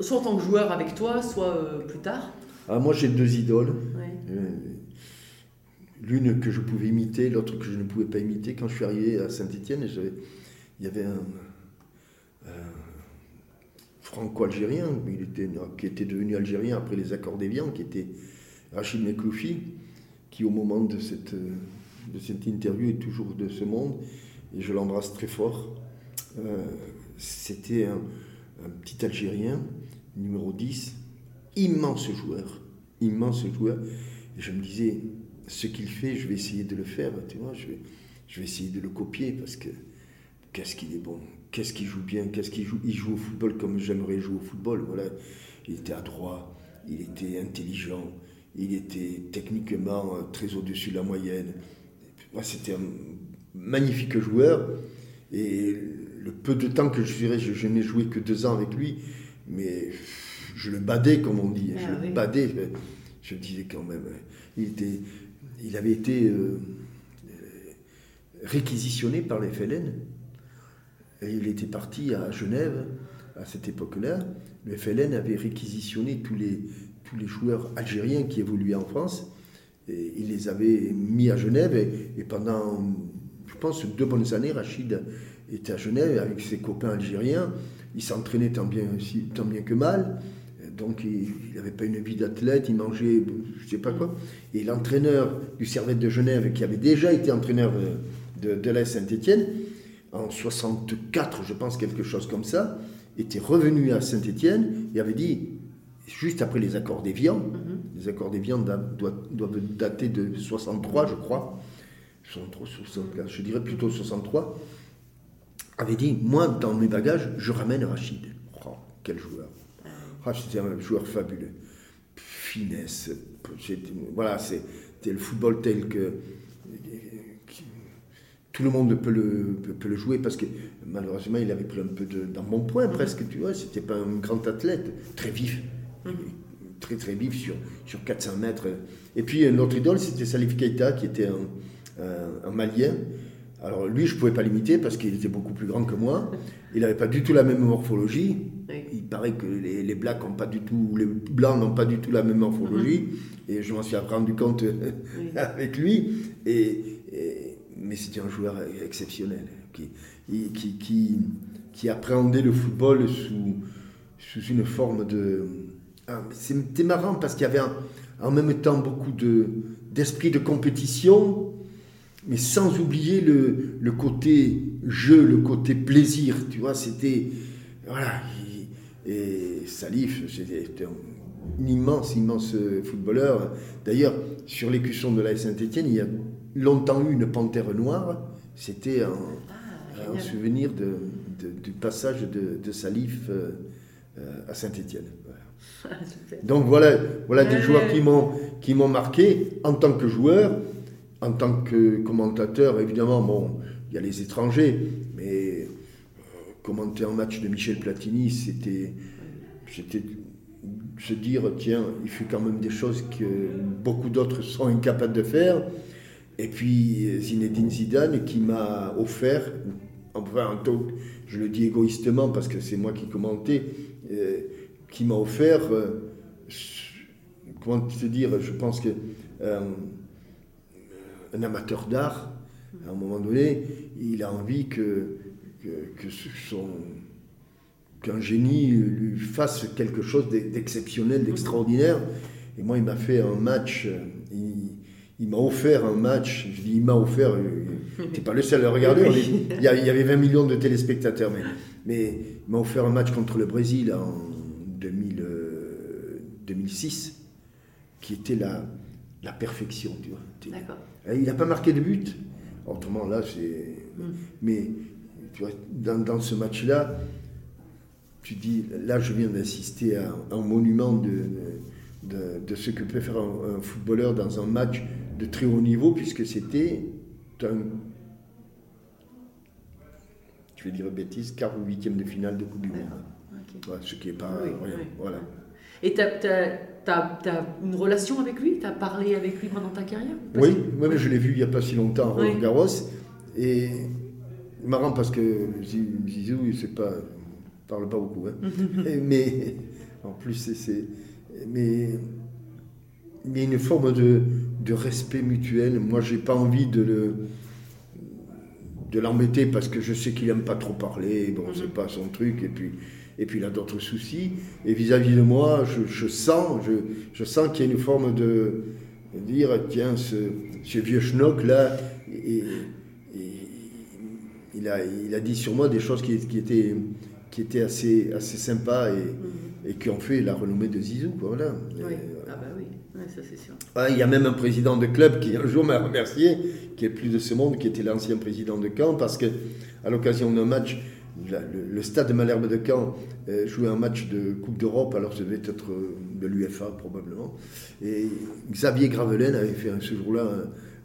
Soit en tant que joueur avec toi, soit euh, plus tard? Ah, moi, j'ai deux idoles. Ouais. Euh, L'une que je pouvais imiter, l'autre que je ne pouvais pas imiter. Quand je suis arrivé à Saint-Étienne, il y avait un, franco-algérien, qui était devenu algérien après les accords d'Évian, qui était Rachid Mekloufi, qui au moment de cette, de cette interview est toujours de ce monde, et je l'embrasse très fort. Euh, C'était un, un petit Algérien, numéro 10, immense joueur, immense joueur. Et je me disais, ce qu'il fait, je vais essayer de le faire, tu vois, je vais, je vais essayer de le copier parce que qu'est-ce qu'il est bon, qu'est-ce qu'il joue bien, qu'est-ce qu'il joue. Il joue au football comme j'aimerais jouer au football. Voilà. Il était adroit, il était intelligent, il était techniquement euh, très au-dessus de la moyenne. Moi, C'était un magnifique joueur. Et le peu de temps que je dirais, je, je n'ai joué que deux ans avec lui, mais je le badais, comme on dit. Ah je oui. le badais. Je, je disais quand même, euh, il, était, il avait été euh, réquisitionné par les FLN. Et il était parti à Genève à cette époque-là. Le FLN avait réquisitionné tous les, joueurs algériens qui évoluaient en France. Et il les avait mis à Genève. Et, pendant, je pense, deux bonnes années, Rachid était à Genève avec ses copains algériens. Il s'entraînait tant tant bien que mal. Donc il n'avait pas une vie d'athlète, il mangeait je sais pas quoi. Et l'entraîneur du Servette de Genève, qui avait déjà été entraîneur de, de, la Saint-Étienne, en 64, je pense, quelque chose comme ça, était revenu à Saint-Étienne et avait dit, juste après les accords d'Évian, les accords d'Évian da- doivent, doivent dater de 63, je crois, 63, 64, je dirais plutôt 63, avait dit, moi, dans mes bagages, je ramène Rachid. Oh, quel joueur. Ah, c'était un joueur fabuleux. Finesse. Voilà, c'était le football tel que tout le monde peut le, peut, le jouer parce que malheureusement il avait pris un peu de, dans mon point presque, tu vois, c'était pas un grand athlète, très vif, très très vif sur, sur 400 mètres. Et puis un autre idole c'était Salif Keita qui était un, un- un Malien. Alors lui je pouvais pas l'imiter parce qu'il était beaucoup plus grand que moi, il n'avait pas du tout la même morphologie, Oui. il paraît que les, les blacks ont pas du tout, les blancs n'ont pas du tout la même morphologie, et je m'en suis rendu compte avec lui. Et, et- mais c'était un joueur exceptionnel qui, qui, qui, qui appréhendait le football sous, sous une forme de. Ah, C'était marrant parce qu'il y avait en- en même temps beaucoup de- d'esprit de compétition, mais sans oublier le, le côté jeu, le côté plaisir. Tu vois, c'était. Voilà. Et Salif, c'était un immense, immense footballeur. D'ailleurs, sur l'écusson de la Saint-Etienne, il y a longtemps eu une panthère noire. C'était un, un génial. souvenir de, de- du passage de, de Salif euh, euh, à Saint-Etienne. Super. Donc voilà, voilà des joueurs qui m'ont qui m'ont marqué en tant que joueur, en tant que commentateur. Évidemment, bon, il y a les étrangers, mais commenter un match de Michel Platini, c'était se dire tiens, il fait quand même des choses que beaucoup d'autres sont incapables de faire. Et puis Zinedine Zidane qui m'a offert, enfin en tant je le dis égoïstement parce que c'est moi qui commentais, euh, qui m'a offert, euh, comment te dire, je pense que euh, un amateur d'art, à un moment donné, il a envie que, que, son qu'un génie lui fasse quelque chose d'e- d'exceptionnel, d'extraordinaire. Et moi, il m'a fait un match, euh, il, il m'a offert un match, je dis il m'a offert, tu pas le seul à le regarder, il y, avait 20 millions de téléspectateurs, mais, mais il m'a offert un match contre le Brésil en 2000, euh, 2006, qui était la, la perfection, tu vois. Il n'a pas marqué de but. Autrement, là, c'est. Mais tu vois, dans, dans ce match-là, tu dis, là, je viens d'assister à un monument de, de, de ce que peut faire un, un footballeur dans un match de très haut niveau, puisque c'était un. Je vais dire bêtise, quart ou huitième de finale de Coupe du Monde. Ouais, ce qui n'est pas Oui, rien. oui. Voilà. Et tu as, une relation avec lui? Tu as parlé avec lui pendant ta carrière? Oui, mais je l'ai vu il n'y a pas si longtemps à Oui. Roland Garros. Et marrant parce que Zi- Zizou, il pas, il parle pas beaucoup. hein. Mais en plus, c'est. Mais il y a une forme de, de respect mutuel. Moi, j'ai pas envie de le de l'embêter parce que je sais qu'il aime pas trop parler. Bon, c'est pas son truc. Et puis, et puis il a d'autres soucis. Et vis-à-vis de moi, je, je sens, je, je sens qu'il y a une forme de, de dire tiens, ce, ce vieux schnock là, et- il, a, il a dit sur moi des choses qui, qui étaient, qui étaient assez, assez sympas et, et qui ont fait la renommée de Zizou. Quoi, voilà. Oui, Et, ah bah oui, Ouais, ça c'est sûr. ah, il y a même un président de club qui un jour m'a remercié, qui est plus de ce monde, qui était l'ancien président de Caen, parce que à l'occasion d'un match, le, le stade de Malherbe de Caen euh, jouait un match de Coupe d'Europe, alors ça devait être euh, de l'UFA probablement. Et Xavier Gravelaine avait fait ce jour-là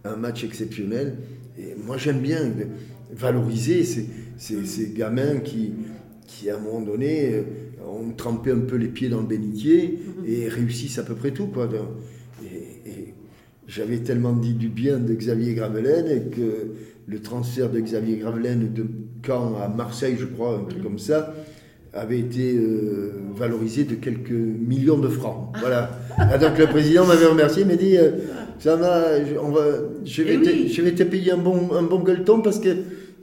un, un match exceptionnel. Et moi j'aime bien valoriser ces, ces- ces gamins qui, qui à un moment donné euh, ont trempé un peu les pieds dans le bénitier et réussissent à peu près tout. Quoi. Et, et j'avais tellement dit du bien de Xavier Gravelaine et que le transfert de Xavier Gravelaine de Caen à Marseille, je crois, un truc comme ça, avait été euh, valorisé de quelques millions de francs. Voilà. Ah, donc le président m'avait remercié, il m'a dit euh, ça m'a, je- on va, je vais, Eh te, oui. je vais te payer un bon, un bon gueuleton parce que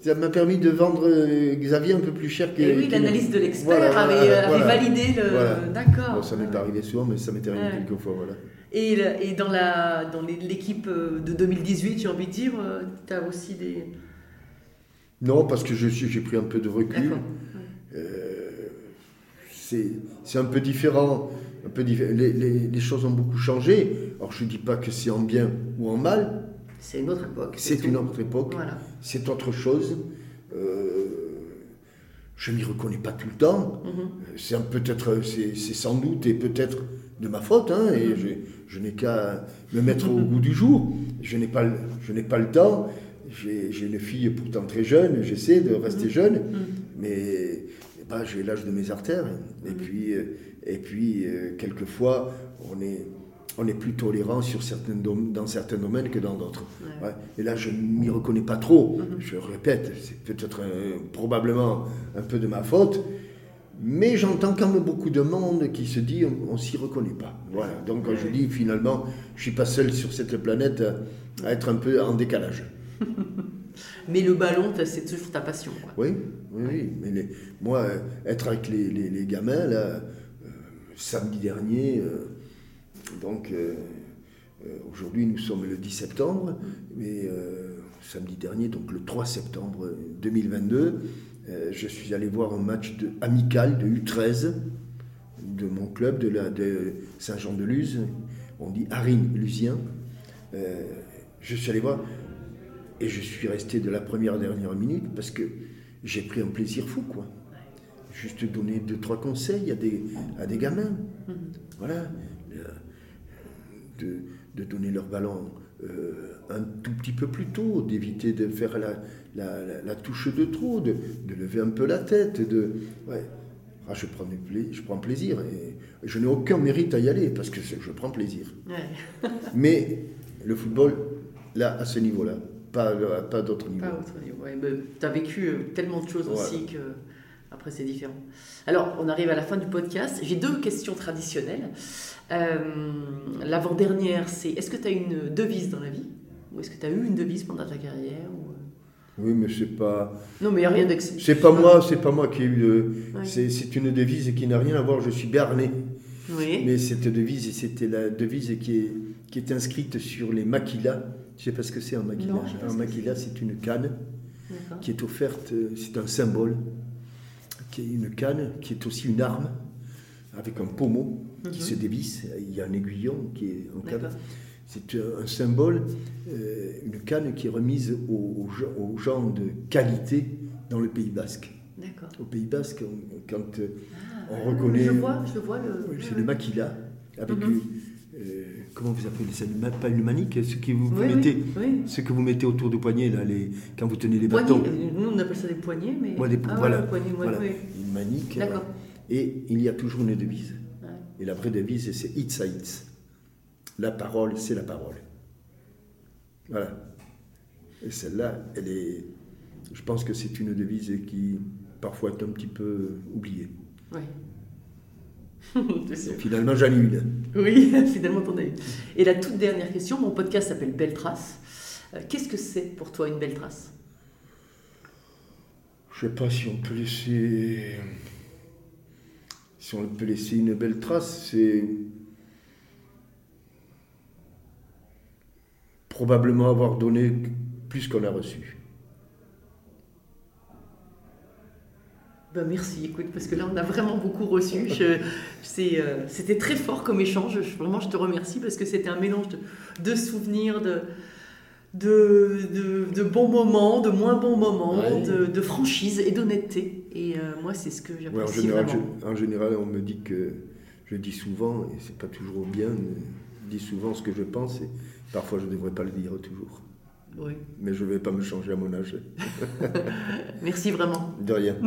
ça m'a permis de vendre euh, Xavier un peu plus cher que. Et oui, que- l'analyse de l'expert Voilà, avait, voilà, avait voilà. validé le. Voilà. D'accord. Bon, ça m'est pas arrivé souvent, mais ça m'est arrivé Ouais. quelques fois, voilà. Et, et dans la dans l'équipe euh, de 2018, j'ai envie de dire, tu as aussi des. Non, parce que je j'ai pris un peu de recul. D'accord. Euh, c'est, c'est un peu différent. Un peu diffé- les, les- les choses ont beaucoup changé. Alors je ne dis pas que c'est en bien ou en mal. C'est une autre époque. C'est une autre époque. Voilà. C'est autre chose. Euh, je m'y reconnais pas tout le temps. Mhm. C'est un peut-être, c'est, c'est sans doute et peut-être de ma faute. hein, et Mhm. je, je n'ai qu'à me mettre au goût du jour. Je n'ai pas, le- je n'ai pas le temps. J'ai, une fille pourtant très jeune. J'essaie de Mhm. rester jeune, mais ben, j'ai l'âge de mes artères. Et Mhm. puis, euh, et puis euh, quelquefois, on est on est plus tolérant sur certains dans certains domaines que dans d'autres. Ouais. Ouais. Et là, je ne m'y reconnais pas trop. Mhm. Je répète, c'est peut-être probablement un peu de ma faute. Mais j'entends quand même beaucoup de monde qui se dit on, on s'y reconnaît pas. Voilà. Donc quand je dis finalement, je suis pas seul sur cette planète à être un peu en décalage. Mais le ballon, c'est toujours ta passion. quoi. Oui, oui, oui. Mais les- moi, euh, être avec les, les- les gamins, là, euh, samedi dernier, euh, donc euh, aujourd'hui nous sommes le 10 septembre, mais samedi dernier, donc le 3 septembre 2022, euh, je suis allé voir un match de, amical de U13 de mon club de, la, de Saint-Jean-de-Luz, on dit Arine Lusien. Euh, je suis allé voir et je suis resté de la première à la dernière minute parce que j'ai pris un plaisir fou, quoi. Juste donner deux, trois conseils à des, à des gamins. Voilà. Euh, De, de donner leur ballon euh, un tout petit peu plus tôt, d'éviter de faire la, la, la- la touche de trop, de, de lever un peu la tête. De, ouais. Ah, je, prends je prends plaisir et je n'ai aucun mérite à y aller parce que je prends plaisir. Ouais. Mais le football, là, à ce niveau-là, pas, pas d'autre niveau. Ouais, tu as vécu euh, tellement de choses aussi que après c'est différent. Alors, on arrive à la fin du podcast. J'ai deux questions traditionnelles. Euh, L'avant-dernière, c'est est-ce que tu as une devise dans la vie? Ou est-ce que tu as eu une devise pendant ta carrière? Ou... euh, Oui, mais c'est pas, Non, mais il n'y a rien d'ex... c'est pas moi, c'est pas moi qui ai eu. Ouais. C'est, une devise qui n'a rien à voir. Je suis berné. Oui. Mais cette devise, c'était la devise qui est, qui est inscrite sur les maquilas. Je sais pas ce que c'est un maquila. Non, un maquila, c'est une canne qui est offerte. euh, C'est un symbole. Qui est une canne qui est aussi une arme. avec un pommeau qui Mhm. se dévisse. Il y a un aiguillon qui est en cadre. D'accord. C'est un un symbole, euh, une canne qui est remise aux, aux gens- de qualité dans le Pays Basque. Au Pays Basque, on- quand euh, Ah, on reconnaît. Je vois, je vois le. C'est le maquila, avec. Mhm. Euh, comment vous appelez ça Pas une manique, ce que vous, Oui, oui, mettez. oui. Ce que vous mettez autour du poignet, là, les, quand vous tenez les Poignée, bâtons. euh, nous on appelle ça des poignets, mais. Ouais, des- Ah, voilà, ouais, poignée, ouais, voilà. ouais. une manique. D'accord. Et il y a toujours une devise. Ouais. Et la vraie devise, c'est It's a It's. La parole, c'est la parole. Voilà. Et celle-là, elle est. Je pense que c'est une devise qui, parfois, est un petit peu oubliée. Ouais. Finalement, j'en ai une. Oui, finalement, t'en as eu. Et la toute dernière question, mon podcast s'appelle Belle Trace. Euh, Qu'est-ce que c'est pour toi une belle trace? Je sais pas si on peut laisser. Si on peut laisser une belle trace, c'est. Probablement avoir donné plus qu'on a reçu. Ben, merci, écoute, parce que là, on a vraiment beaucoup reçu. Euh, c'était très fort comme échange. Je- vraiment, je te remercie parce que c'était un mélange de, de souvenirs, de, de, bons moments, de moins bons moments, Ouais. de, franchise et d'honnêteté. Et euh, moi, c'est ce que Ouais, j'apprécie général, vraiment. je- en général, on me dit que je dis souvent, et c'est pas toujours bien, je dis souvent ce que je pense, et parfois je ne devrais pas le dire toujours. Oui. Mais je ne vais pas me changer à mon âge. Merci vraiment. De rien.